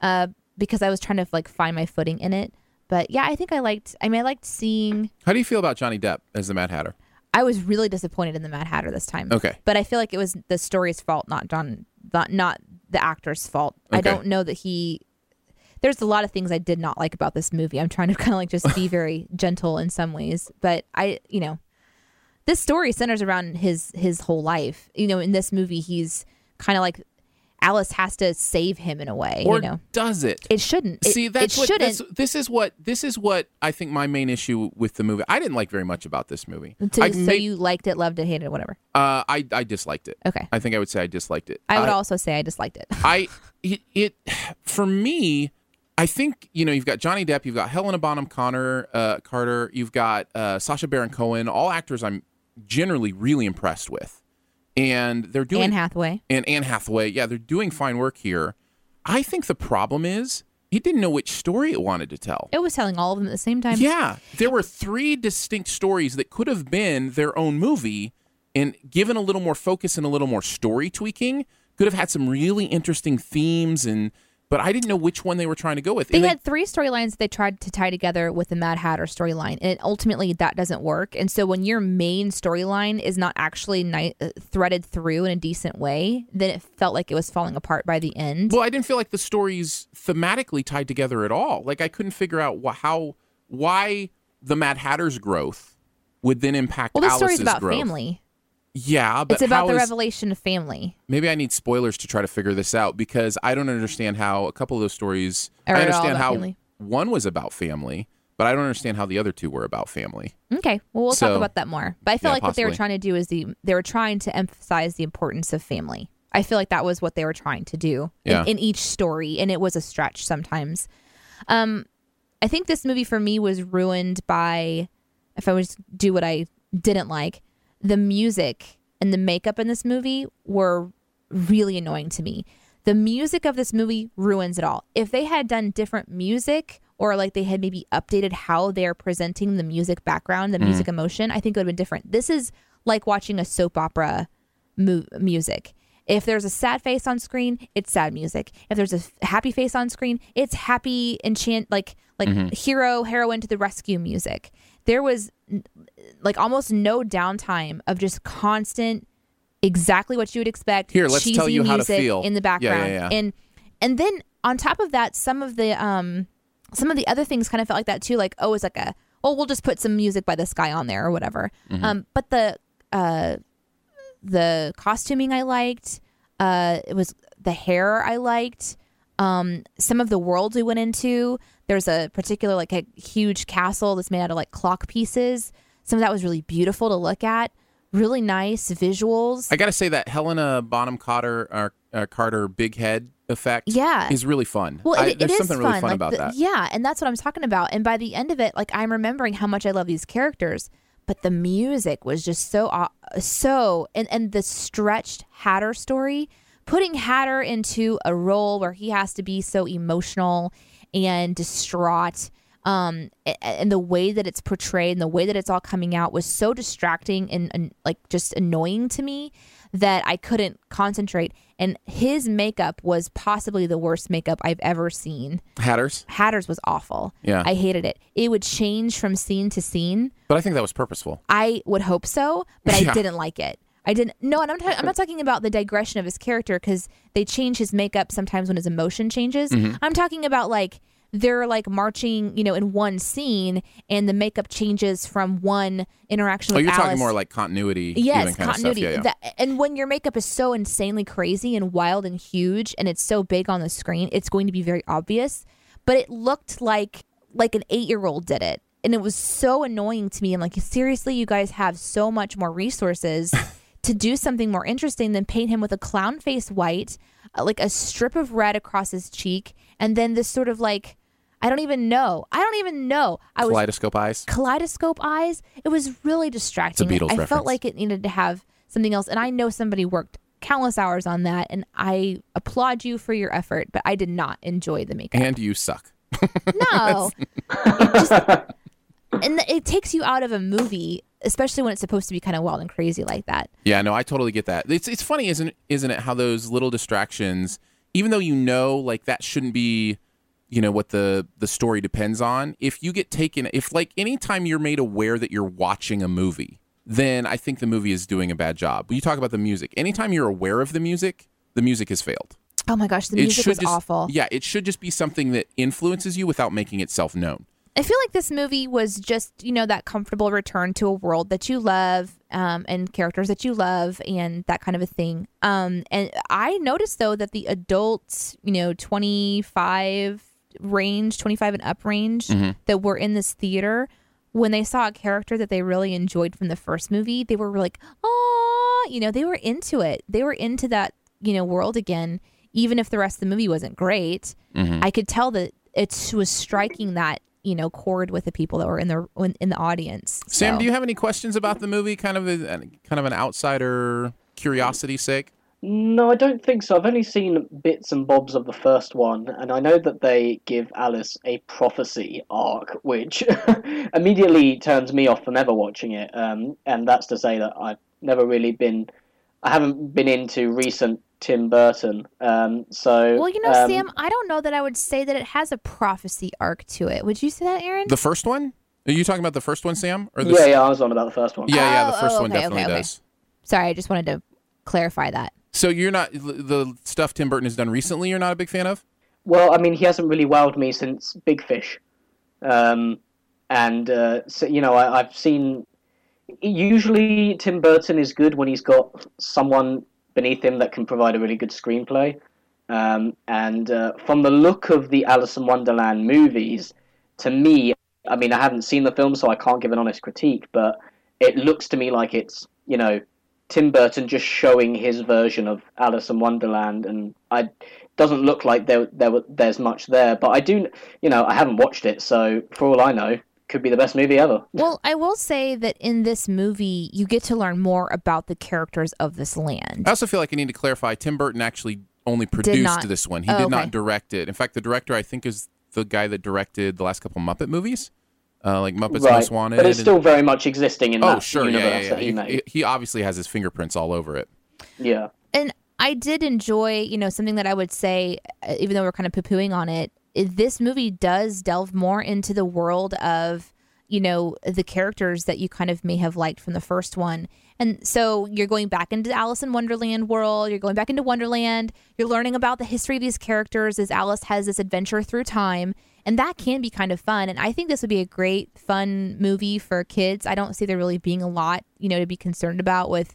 uh, because I was trying to like find my footing in it. But yeah, I think I liked. I mean, I liked seeing. How do you feel about Johnny Depp as the Mad Hatter? I was really disappointed in the Mad Hatter this time. Okay. but I feel like it was the story's fault, not John, not not the actor's fault. I don't know that he. There's a lot of things I did not like about this movie. I'm trying to kind of like just be very gentle in some ways, but I, you know, this story centers around his his whole life. You know, in this movie, he's kind of like Alice has to save him in a way. Or you know, does it? it shouldn't. It, See, that's it what shouldn't. this, this is what this is what I think my main issue with the movie. I didn't like very much about this movie. to- I so may- you liked it, loved it, hated it, whatever. uh, I I disliked it. Okay. I think I would say I disliked it. I would Uh, also say I disliked it. I it, it for me, I think you know you've got Johnny Depp, you've got Helena Bonham Connor, uh, Carter, you've got uh, Sacha Baron Cohen, all actors I'm generally really impressed with, and they're doing Anne Hathaway. and Anne Hathaway, yeah, they're doing fine work here. I think the problem is it didn't know which story it wanted to tell. It was telling all of them at the same time. Yeah, there were three distinct stories that could have been their own movie, and given a little more focus and a little more story tweaking, could have had some really interesting themes. And but I didn't know which one they were trying to go with. They had three storylines they tried to tie together with the Mad Hatter storyline, and ultimately that doesn't work. And so when your main storyline is not actually ni- uh, threaded through in a decent way, then it felt like it was falling apart by the end. well, I didn't feel like the stories thematically tied together at all. Like I couldn't figure out wh- how why the Mad Hatter's growth would then impact Well, this Alice's story's about growth. family. Yeah, but It's about the is- revelation of family. maybe I need spoilers to try to figure this out because I don't understand how a couple of those stories. Are I understand how family. one was about family, but I don't understand how the other two were about family. Okay, well we'll So- talk about that more. But I feel Yeah, like what they were trying to do is the they were trying to emphasize the importance of family. I feel like that was what they were trying to do Yeah. in, in each story, and it was a stretch sometimes. Um, I think this movie for me was ruined by, if I was to do what I didn't like, the music and the makeup in this movie were really annoying to me. The music of this movie ruins it all. If they had done different music or like they had maybe updated how they're presenting the music background, the mm. music emotion, I think it would have been different. This is like watching a soap opera mu- music. If there's a sad face on screen, it's sad music. If there's a happy face on screen, it's happy enchant like like mm-hmm. hero heroine to the rescue music. There was like almost no downtime of just constant exactly what you would expect. Here, let's tell cheesy you how to music feel. in the Yeah, yeah, background. yeah. And and then on top of that, some of the um some of the other things kind of felt like that too. Like oh, it's like a oh, we'll just put some music by this guy on there or whatever. Mm-hmm. Um, but the uh the costuming I liked. Uh, it was the hair I liked. Um, some of the worlds we went into. There's a particular like a huge castle that's made out of like clock pieces. Some of that was really beautiful to look at. Really nice visuals. I got to say that Helena Bonham Carter, uh, uh, Carter big head effect Yeah. is really fun. Well, I- it, there's it is something fun. really fun like about the- that. Yeah, and that's what I'm talking about. And by the end of it, like I'm remembering how much I love these characters, but the music was just so so and and the stretched Hatter story, putting Hatter into a role where he has to be so emotional and distraught. Um, and the way that it's portrayed and the way that it's all coming out was so distracting and, and like just annoying to me that I couldn't concentrate. And his makeup was possibly the worst makeup I've ever seen. Hatters, Hatters was awful. Yeah. I hated it. It would change from scene to scene. but I think that was purposeful. I would hope so, but I didn't like it. I didn't. No, and I'm, ta- I'm not talking about the digression of his character because they change his makeup sometimes when his emotion changes. Mm-hmm. I'm talking about like they're like marching, you know, in one scene, and the makeup changes from one interaction Oh, with you're talking more like continuity. yes continuity. Yeah, yeah. That- and when your makeup is so insanely crazy and wild and huge and it's so big on the screen it's going to be very obvious but it looked like like an eight year old did it and it was so annoying to me i'm like seriously you guys have so much more resources to do something more interesting than paint him with a clown face white uh, like a strip of red across his cheek and then this sort of like I don't even know. I don't even know. I was Kaleidoscope eyes. kaleidoscope eyes. It was really distracting. It's a Beatles I reference. felt like it needed to have something else. And I know somebody worked countless hours on that, and I applaud you for your effort, but I did not enjoy the makeup. And you suck. no. it just, and it takes you out of a movie, especially when it's supposed to be kind of wild and crazy like that. Yeah, no, I totally get that. It's it's funny, isn't isn't it? How those little distractions, even though you know, like that shouldn't be, you know, what the the story depends on. If you get taken, if like anytime you're made aware that you're watching a movie, then I think the movie is doing a bad job. When you talk about the music, anytime you're aware of the music, the music has failed. Oh my gosh, the music was just, awful. Yeah, it should just be something that influences you without making itself known. I feel like this movie was just, you know, that comfortable return to a world that you love um, and characters that you love and that kind of a thing. Um, and I noticed, though, that the adults, you know, 25 range, 25 and up range that were in this theater, when they saw a character that they really enjoyed from the first movie, they were like, oh, you know, they were into it. They were into that, you know, world again, even if the rest of the movie wasn't great. I could tell that it was striking that you know chord with the people that were in the in, in the audience. Sam, So- do you have any questions about the movie? Kind of a, kind of an outsider curiosity sake. No, I don't think so. I've only seen bits and bobs of the first one, and I know that they give Alice a prophecy arc, which immediately turns me off from ever watching it. Um, and that's to say that I've never really been, I haven't been into recent Tim Burton. Um, so Well, you know, um, Sam, I don't know that I would say that it has a prophecy arc to it. Would you say that, Aaron? The first one? Are you talking about the first one, Sam? Or the Yeah, yeah, I was on about the first one. Yeah, yeah, the Oh, first oh, one okay, definitely okay, okay. does. Sorry, I just wanted to clarify that. So you're not the stuff Tim Burton has done recently. You're not a big fan of. Well, I mean, he hasn't really wowed me since Big Fish, um, and uh, so, you know, I, I've seen. Usually, Tim Burton is good when he's got someone beneath him that can provide a really good screenplay. Um, and uh, from the look of the Alice in Wonderland movies, to me, I mean, I haven't seen the film, so I can't give an honest critique, but it looks to me like it's you know Tim Burton just showing his version of Alice in Wonderland, and I doesn't look like there there there's much there. But I do, you know, I haven't watched it, so for all I know, could be the best movie ever. Well, I will say that in this movie, you get to learn more about the characters of this land. I also feel like I need to clarify. Tim Burton actually only produced not- this one. He Oh, did okay. not direct it. In fact, the director I think is the guy that directed the last couple Muppet movies, uh, like Muppets right, Most Wanted. but it's and- still very much existing in oh, that sure, yeah, universe yeah, yeah. that he He, he obviously has his fingerprints all over it. Yeah. and I did enjoy, you know, something that I would say, uh, even though we're kind of poo pooing on it, i- this movie does delve more into the world of, you know, the characters that you kind of may have liked from the first one. And so you're going back into Alice in Wonderland world, you're going back into Wonderland, you're learning about the history of these characters as Alice has this adventure through time. And that can be kind of fun. And I think this would be a great, fun movie for kids. I don't see there really being a lot, you know, to be concerned about with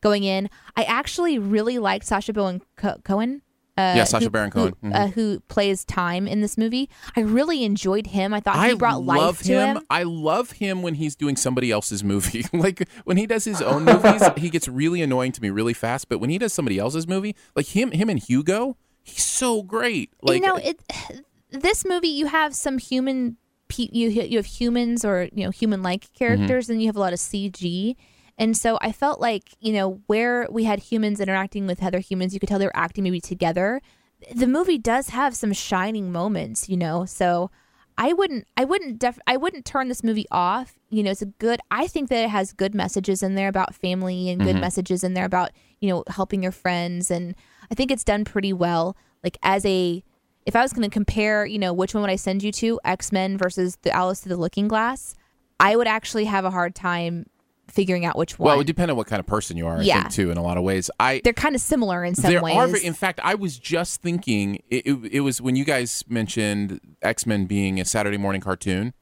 going in. I actually really liked Sacha Co- Cohen. Uh, Yeah, Sacha who- Baron who- Cohen. Mhm. uh, who plays Time in this movie. I really enjoyed him. I thought he I brought life love to him. I love him when he's doing somebody else's movie. like when he does his own movies, he gets really annoying to me really fast. But when he does somebody else's movie, like him, him and Hugo, he's so great. Like you know, it. This movie, you have some human. pe- You you have humans or you know human like characters, and you have a lot of CG. And so I felt like you know where we had humans interacting with other humans, you could tell they were acting maybe together. The movie does have some shining moments, you know. So I wouldn't I wouldn't def I wouldn't turn this movie off. You know, it's a good I think that it has good messages in there about family and good mm-hmm. messages in there about, you know, helping your friends and I think it's done pretty well. Like as a if I was going to compare, you know, which one would I send you to, X-Men versus the Alice Through the Looking Glass, I would actually have a hard time figuring out which one. well, it would depend on what kind of person you are. I Yeah. think too, in a lot of ways. I They're kind of similar in some there ways. are. In fact, I was just thinking it, it, it was when you guys mentioned X Men being a Saturday morning cartoon.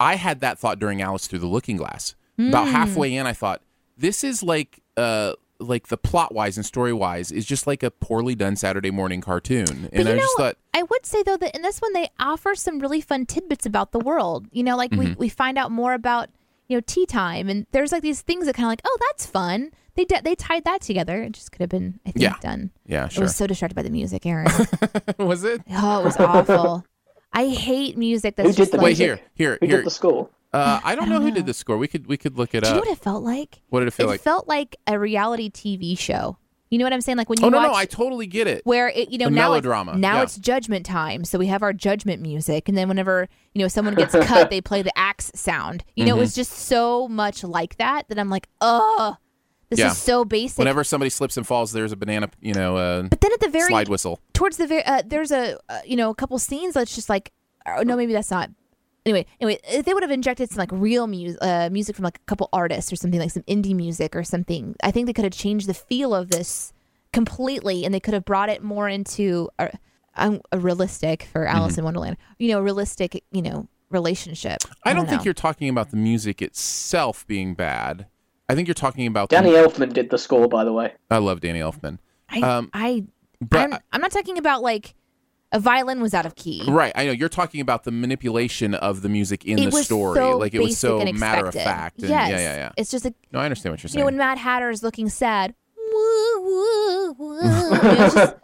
I had that thought during Alice Through the Looking Glass. About Hmm. halfway in, I thought this is like uh like the plot wise and story wise is just like a poorly done Saturday morning cartoon. But And you I know, just thought, I would say though that in this one they offer some really fun tidbits about the world. You know, like Mm-hmm. we, we find out more about you know tea time, and there's like these things that kind of like, oh, that's fun. They de- they tied that together. It just could have been, I think, Yeah. done. yeah, sure. I was so distracted by the music, Aaron. was it? oh, it was awful. I hate music that's Who did just the like. Wait here, here, Who here. did the score? Uh, I don't know who did the score. We could we could look it Do you know up. what it felt like? What did it feel it like? It felt like a reality TV show. You know what I'm saying? Like when you Oh no, watch no, I totally get it. where it, you know The now melodrama, It's, now yeah. it's judgment time, so we have our judgment music, and then whenever you know someone gets cut, they play the axe sound. You know, it Mm-hmm. was just so much like that that I'm like, oh, this Yeah. is so basic. Whenever somebody slips and falls, there's a banana, you know, uh, but then at the very slide whistle. towards the very uh, there's a uh, you know a couple scenes that's just like oh, no maybe that's not anyway anyway if they would have injected some like real music uh, music from like a couple artists or something like some indie music or something i think they could have changed the feel of this completely and they could have brought it more into a, a, a realistic for Mm-hmm. alice in wonderland you know realistic you know relationship I don't think know. you're talking about the music itself being bad. I think you're talking about. Danny The, Elfman did the score, by the way. I love Danny Elfman. i um, i but I'm, I'm not talking about like a violin was out of key Right, I know you're talking about the manipulation of the music in it the story. so like it was so and matter of fact. And, yes. Yeah, yeah, yeah. It's just a No, I understand what you're saying. you know when Mad Hatter is looking sad. Woo, woo, woo. You know, it's just-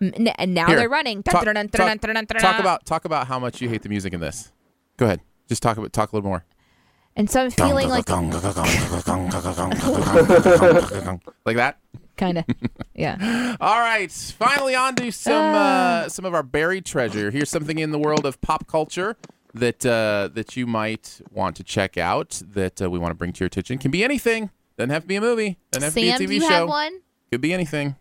and now Here, they're running. talk, talk- talk about talk about how much you hate the music in this. Go ahead. Just talk about talk a little more. And so I'm feeling like like that. kind of, yeah. All right, finally on to some uh, some of our buried treasure. Here's something in the world of pop culture that uh, that you might want to check out. That uh, we want to bring to your attention. Can be anything. Doesn't have to be a movie. Doesn't have Sam, to do be a TV you show. have one? Could be anything.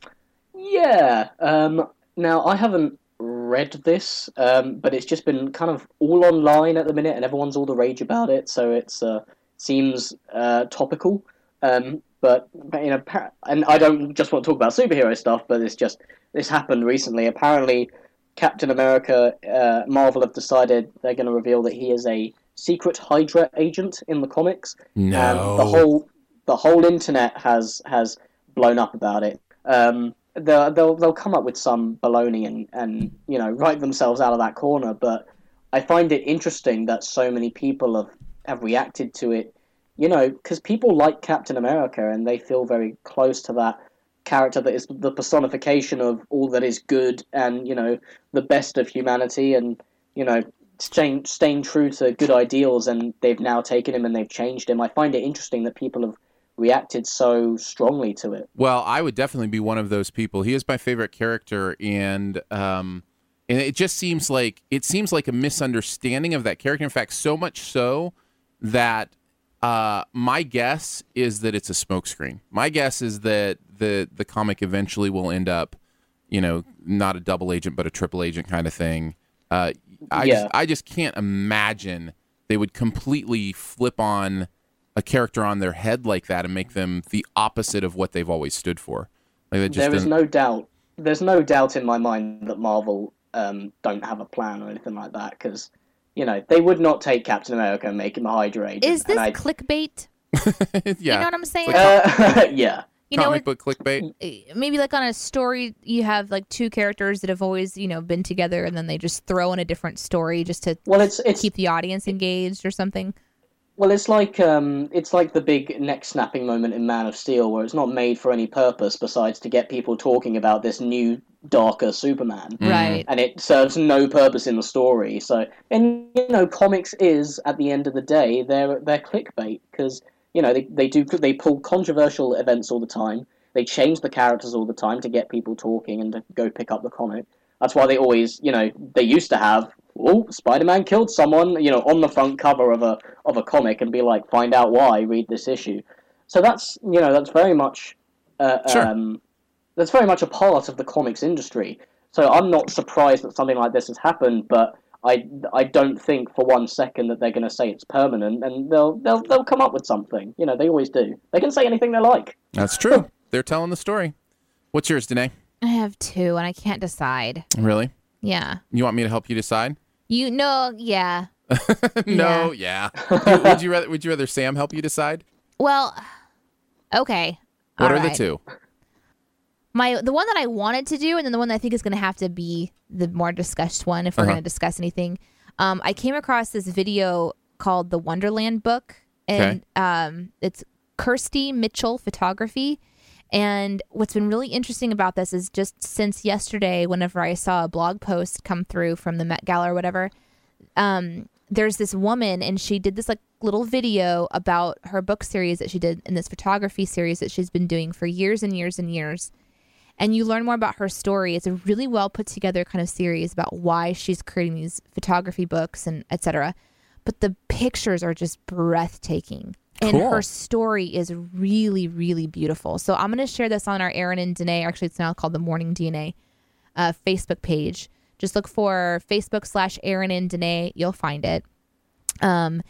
Yeah. Um, now I haven't read this, um, but it's just been kind of all online at the minute, and everyone's all the rage about it. So it's uh, seems uh, topical. Um, but you know, and I don't just want to talk about superhero stuff, but it's just this happened recently. Apparently, Captain America, uh, Marvel have decided they're going to reveal that he is a secret Hydra agent in the comics. No. and the whole the whole internet has has blown up about it. Um, they'll, they'll they'll come up with some baloney and and you know write themselves out of that corner. But I find it interesting that so many people have have reacted to it. You know, because people like Captain America and they feel very close to that character that is the personification of all that is good and you know the best of humanity and you know staying staying true to good ideals and they've now taken him and they've changed him. I find it interesting that people have reacted so strongly to it. Well, I would definitely be one of those people. He is my favorite character, and um, and it just seems like it seems like a misunderstanding of that character. In fact, so much so that uh, my guess is that it's a smokescreen. My guess is that the the comic eventually will end up, you know, not a double agent but a triple agent kind of thing. Uh, I Yeah. just, I just can't imagine they would completely flip on a character on their head like that and make them the opposite of what they've always stood for. Like just There is no doubt. There's no doubt in my mind that Marvel um, don't have a plan or anything like that because you know they would not take Captain America and make him a Hydra agent. Is this I, clickbait? yeah. You know what I'm saying? uh, yeah. you know, comic it, book clickbait. eh, maybe like on a story, you have like two characters that have always, you know, been together, and then they just throw in a different story just to Well, it's it's keep the audience engaged or something. Well, it's like um, it's like the big neck snapping moment in Man of Steel, where it's not made for any purpose besides to get people talking about this new darker Superman, Right. and it serves no purpose in the story. So, and you know, comics is at the end of the day they're they're clickbait because you know they they do they pull controversial events all the time. They change the characters all the time to get people talking and to go pick up the comic. That's why they always, you know, they used to have, oh, Spider-Man killed someone, you know, on the front cover of a of a comic and be like, find out why, read this issue. So that's, you know, that's very much, uh, Sure. um, that's very much a part of the comics industry. So I'm not surprised that something like this has happened, but I, I don't think for one second that they're going to say it's permanent, and they'll they'll they'll come up with something. You know, they always do. They can say anything they like. That's true. They're telling the story. What's yours, Danae? I have two, and I can't decide. Really? Yeah. You want me to help you decide? You know, yeah. no. Yeah. would, would you rather? Would you rather Sam help you decide? Well, okay. What All are the two? My the one that I wanted to do, and then the one that I think is going to have to be the more discussed one if we're Uh-huh. going to discuss anything. Um, I came across this video called the Wonderland Book, and um, it's Kirsty Mitchell photography. And what's been really interesting about this is just since yesterday, whenever I saw a blog post come through from the Met Gala or whatever, um, there's this woman and she did this like little video about her book series that she did in this photography series that she's been doing for years and years and years. And you learn more about her story. It's a really well put together kind of series about why she's creating these photography books and etc but the pictures are just breathtaking and Cool. her story is really really beautiful so i'm going to share this on our aaron and danae actually it's now called the morning dna uh, facebook page just look for facebook slash aaron and danae you'll find it um,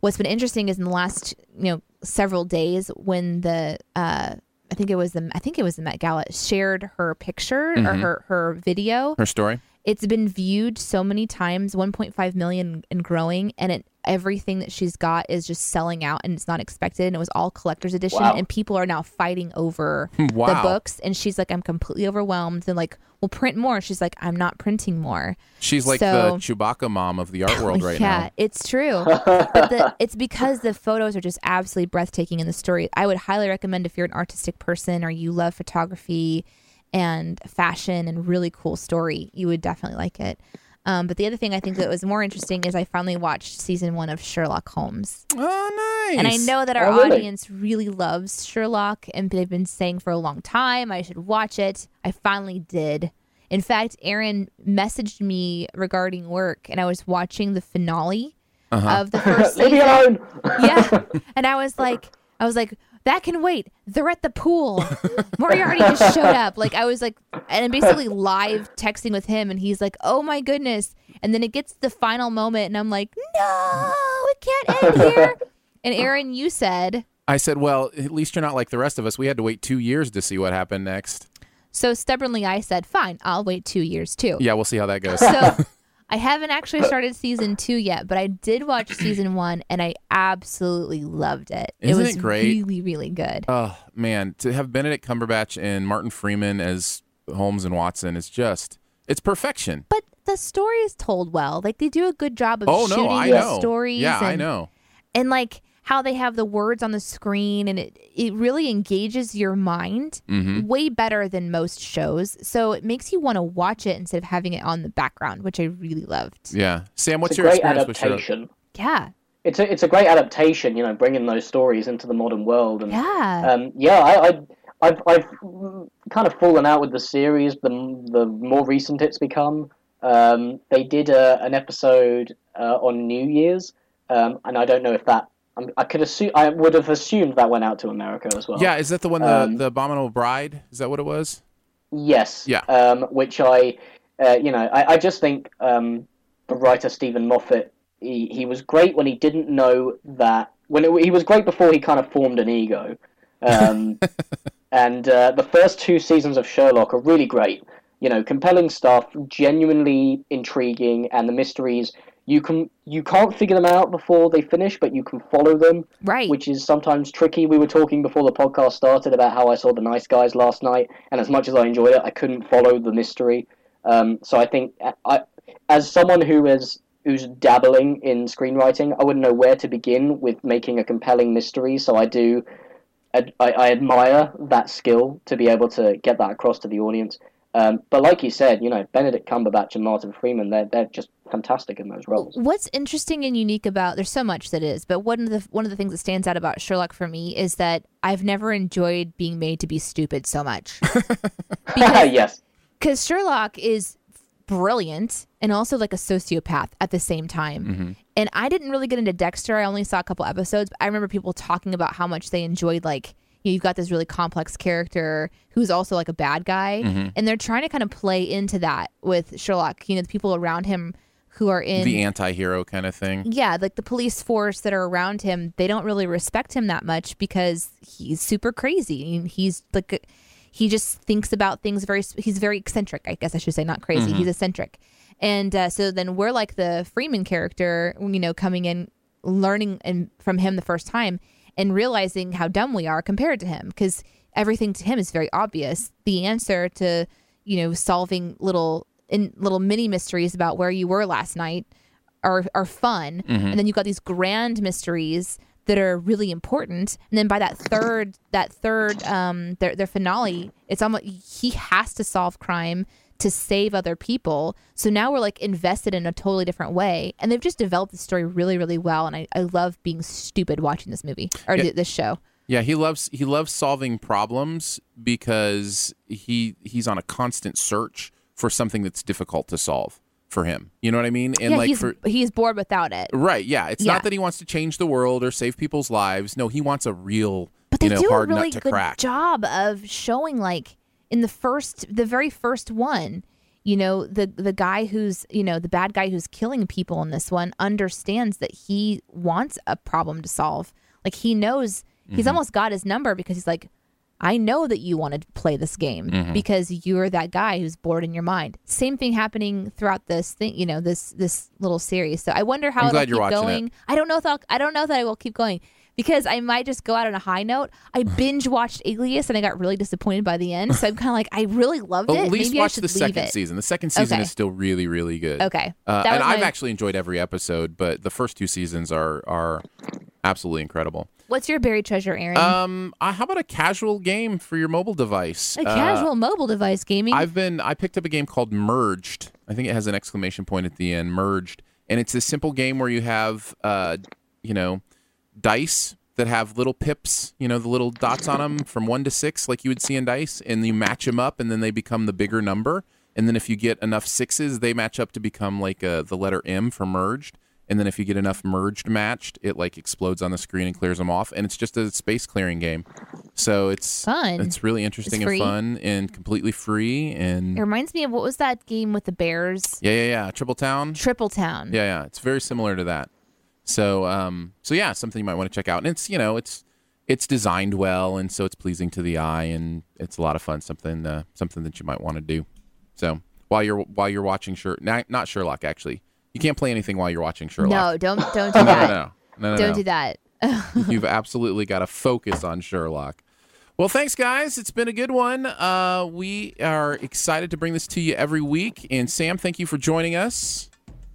what's been interesting is in the last you know several days when the uh, I think it was the I think it was the Met Gala shared her picture or her her video. Her story. It's been viewed so many times, 1.5 million and growing, and it everything that she's got is just selling out and it's not expected and it was all collector's edition Wow. and people are now fighting over Wow. the books and she's like I'm completely overwhelmed and like we'll print more she's like I'm not printing more She's like So- the Chewbacca mom of the art world right now. yeah, it's true. but the, it's because the photos are just absolutely breathtaking in the story. I would highly recommend if you're an artistic person or you love photography and fashion and really cool story, you would definitely like it. Um, but the other thing I think that was more interesting is I finally watched season one of Sherlock Holmes. Oh, nice. And I know that our Oh, really? audience really loves Sherlock, and they've been saying for a long time I should watch it. I finally did. In fact, Aaron messaged me regarding work, and I was watching the finale Uh-huh. of the first Leave me season. alone. Yeah, and I was like, I was like, that can wait. They're at the pool. Moriarty just showed up. Like I was like, and I'm basically live texting with him, and he's like, oh my goodness. And then it gets to the final moment, and I'm like, no, it can't end here. And Aaron, you said I said, well, at least you're not like the rest of us. We had to wait two years to see what happened next. so stubbornly. I said, fine, I'll wait two years too. Yeah, we'll see how that goes. So I haven't actually uh, started season two yet, but I did watch season one, and I absolutely loved it. Isn't it was it great? really, really good. Oh man, to have Benedict Cumberbatch and Martin Freeman as Holmes and Watson is just it's perfection. but the story is told well. Like they do a good job of Oh shooting no, I the know. stories. yeah, and, I know. And like how they have the words on the screen, and it it really engages your mind Mm-hmm. way better than most shows. So it makes you want to watch it instead of having it on the background, which I really loved. Yeah, Sam, what's It's a your great experience with Sherlock? adaptation. Yeah, It's a it's a great adaptation. You know, bringing those stories into the modern world and yeah. Um, yeah, I, I, I've, I've kind of fallen out with the series. The the more recent it's become, um, they did a, an episode uh, on New Year's, um, and I don't know if that. I could assume I would have assumed that went out to America as well. Yeah, is that the one the Um, the Abominable Bride? Is that what it was? Yes. Yeah. Um, which I, uh, you know, I, I just think um, the writer Steven Moffat, he, he was great when he didn't know that. When it, he was great before he kind of formed an ego. Um, and uh, the first two seasons of Sherlock are really great. You know, compelling stuff, genuinely intriguing, and the mysteries. You can you can't figure them out before they finish, but you can follow them right. which is sometimes tricky. We were talking before the podcast started about how I saw The Nice Guys last night, and as much as I enjoyed it, I couldn't follow the mystery. Um, so I think, I, as someone who is who's dabbling in screenwriting, I wouldn't know where to begin with making a compelling mystery. So I do, I, I admire that skill to be able to get that across to the audience. Um, but like you said, you know, Benedict Cumberbatch and Martin Freeman, they're they're just fantastic in those roles. What's interesting and unique about there's so much that is, but one of the one of the things that stands out about Sherlock for me is that I've never enjoyed being made to be stupid so much. because yes. because Sherlock is brilliant and also like a sociopath at the same time. And I didn't really get into Dexter. I only saw a couple episodes, but I remember people talking about how much they enjoyed like you know, you've got this really complex character who's also like a bad guy, and they're trying to kind of play into that with Sherlock. You know, the people around him who are in the anti-hero kind of thing. yeah, like the police force that are around him, they don't really respect him that much because he's super crazy. He's like, he just thinks about things very, he's very eccentric, I guess I should say, not crazy. He's eccentric. And uh, so then we're like the Freeman character, you know, coming in, learning and from him the first time and realizing how dumb we are compared to him because everything to him is very obvious. The answer to, you know, solving little in little mini mysteries about where you were last night are are fun, and then you've got these grand mysteries that are really important. And then by that third that third um their their finale, it's almost he has to solve crime to save other people. So now we're like invested in a totally different way. And they've just developed the story really, really well. And I, I love being stupid watching this movie or Yeah. this show. Yeah, he loves he loves solving problems because he he's on a constant search for something that's difficult to solve for him. You know what I mean? And yeah, like he's, for he's bored without it. right, yeah, it's Yeah. not that he wants to change the world or save people's lives. No, he wants a real But they you know do a really good crack. job of showing like in the first the very first one, you know, the the guy who's, you know, the bad guy who's killing people in this one understands that he wants a problem to solve. Like he knows he's Mm-hmm. almost got his number because he's like I know that you want to play this game Mm-hmm. because you're that guy who's bored in your mind. Same thing happening throughout this thing, you know, this this little series. So I wonder how I'm it'll you're keep watching it. going. I don't know if I'll, I don't know that I will keep going because I might just go out on a high note. I binge watched Alias and I got really disappointed by the end. So I'm kind of like, I really loved Well, it. at least Maybe watch the second it. season. The second season Okay. is still really, really good. Okay. Uh, and was I've actually enjoyed every episode, but the first two seasons are are absolutely incredible. What's your buried treasure, Aaron? Um, uh, how about a casual game for your mobile device? a Uh, casual mobile device gaming. I've been I picked up a game called Merged. I think it has an exclamation point at the end, Merged. And it's a simple game where you have uh, you know, dice that have little pips, you know, the little dots on them from 1 to 6 like you would see in dice and you match them up and then they become the bigger number. And then if you get enough sixes, they match up to become like uh, the letter M for merged. And then if you get enough merged matched, it like explodes on the screen and clears them off. And it's just a space clearing game. So it's Fun. It's really interesting It's and fun and completely free. And it reminds me of what was that game with the Bears? yeah, yeah, yeah. Triple Town. Triple Town. Yeah, yeah. It's very similar to that. So, um, so yeah, something you might want to check out. And it's you know, it's it's designed well, and so it's pleasing to the eye, and it's a lot of fun. Something uh, something that you might want to do. So while you're while you're watching Sher, not, not Sherlock actually, you can't play anything while you're watching Sherlock. No, don't don't do no, that. no, no, no, Don't no. do that. You've absolutely got to focus on Sherlock. Well, thanks, guys. It's been a good one. Uh, we are excited to bring this to you every week. And Sam, thank you for joining us.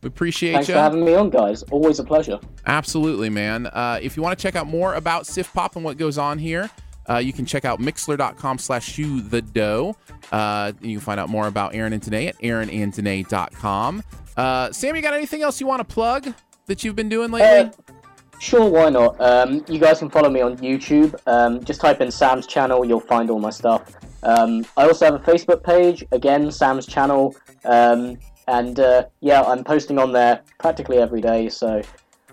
We appreciate Thanks you. for having me on, guys. Always a pleasure. Absolutely, man. Uh, if you want to check out more about Sift Pop and what goes on here, uh, you can check out mixler.com slash shoe the dough. Uh, you can find out more about Aaron and Danae at aaronanddanae.com. Uh, Sam, you got anything else you want to plug that you've been doing lately? Uh, sure, why not? Um, you guys can follow me on YouTube. Um, just type in Sam's channel, you'll find all my stuff. Um, I also have a Facebook page, again, Sam's channel. And uh, yeah, I'm posting on there practically every day. So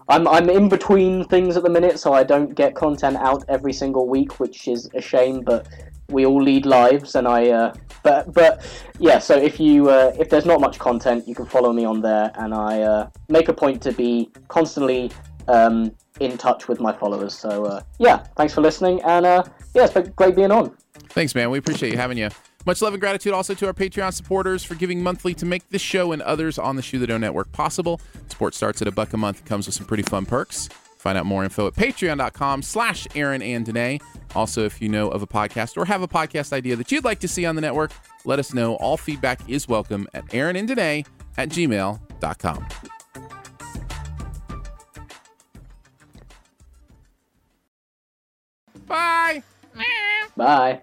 I'm, I'm in between things at the minute, so I don't get content out every single week, which is a shame, but we all lead lives and I uh, but but yeah so if you uh, if there's not much content you can follow me on there and I uh, make a point to be constantly um, in touch with my followers so uh, yeah thanks for listening and uh, yeah it's been great being on Thanks, man. We appreciate you having you. Much love and gratitude also to our Patreon supporters for giving monthly to make this show and others on the Shoe the Dough Network possible. Support starts at a buck a month and comes with some pretty fun perks. Find out more info at patreon.com slash Aaron and Danae. Also, if you know of a podcast or have a podcast idea that you'd like to see on the network, let us know. All feedback is welcome at Aaron and Danae at gmail.com. Bye. bye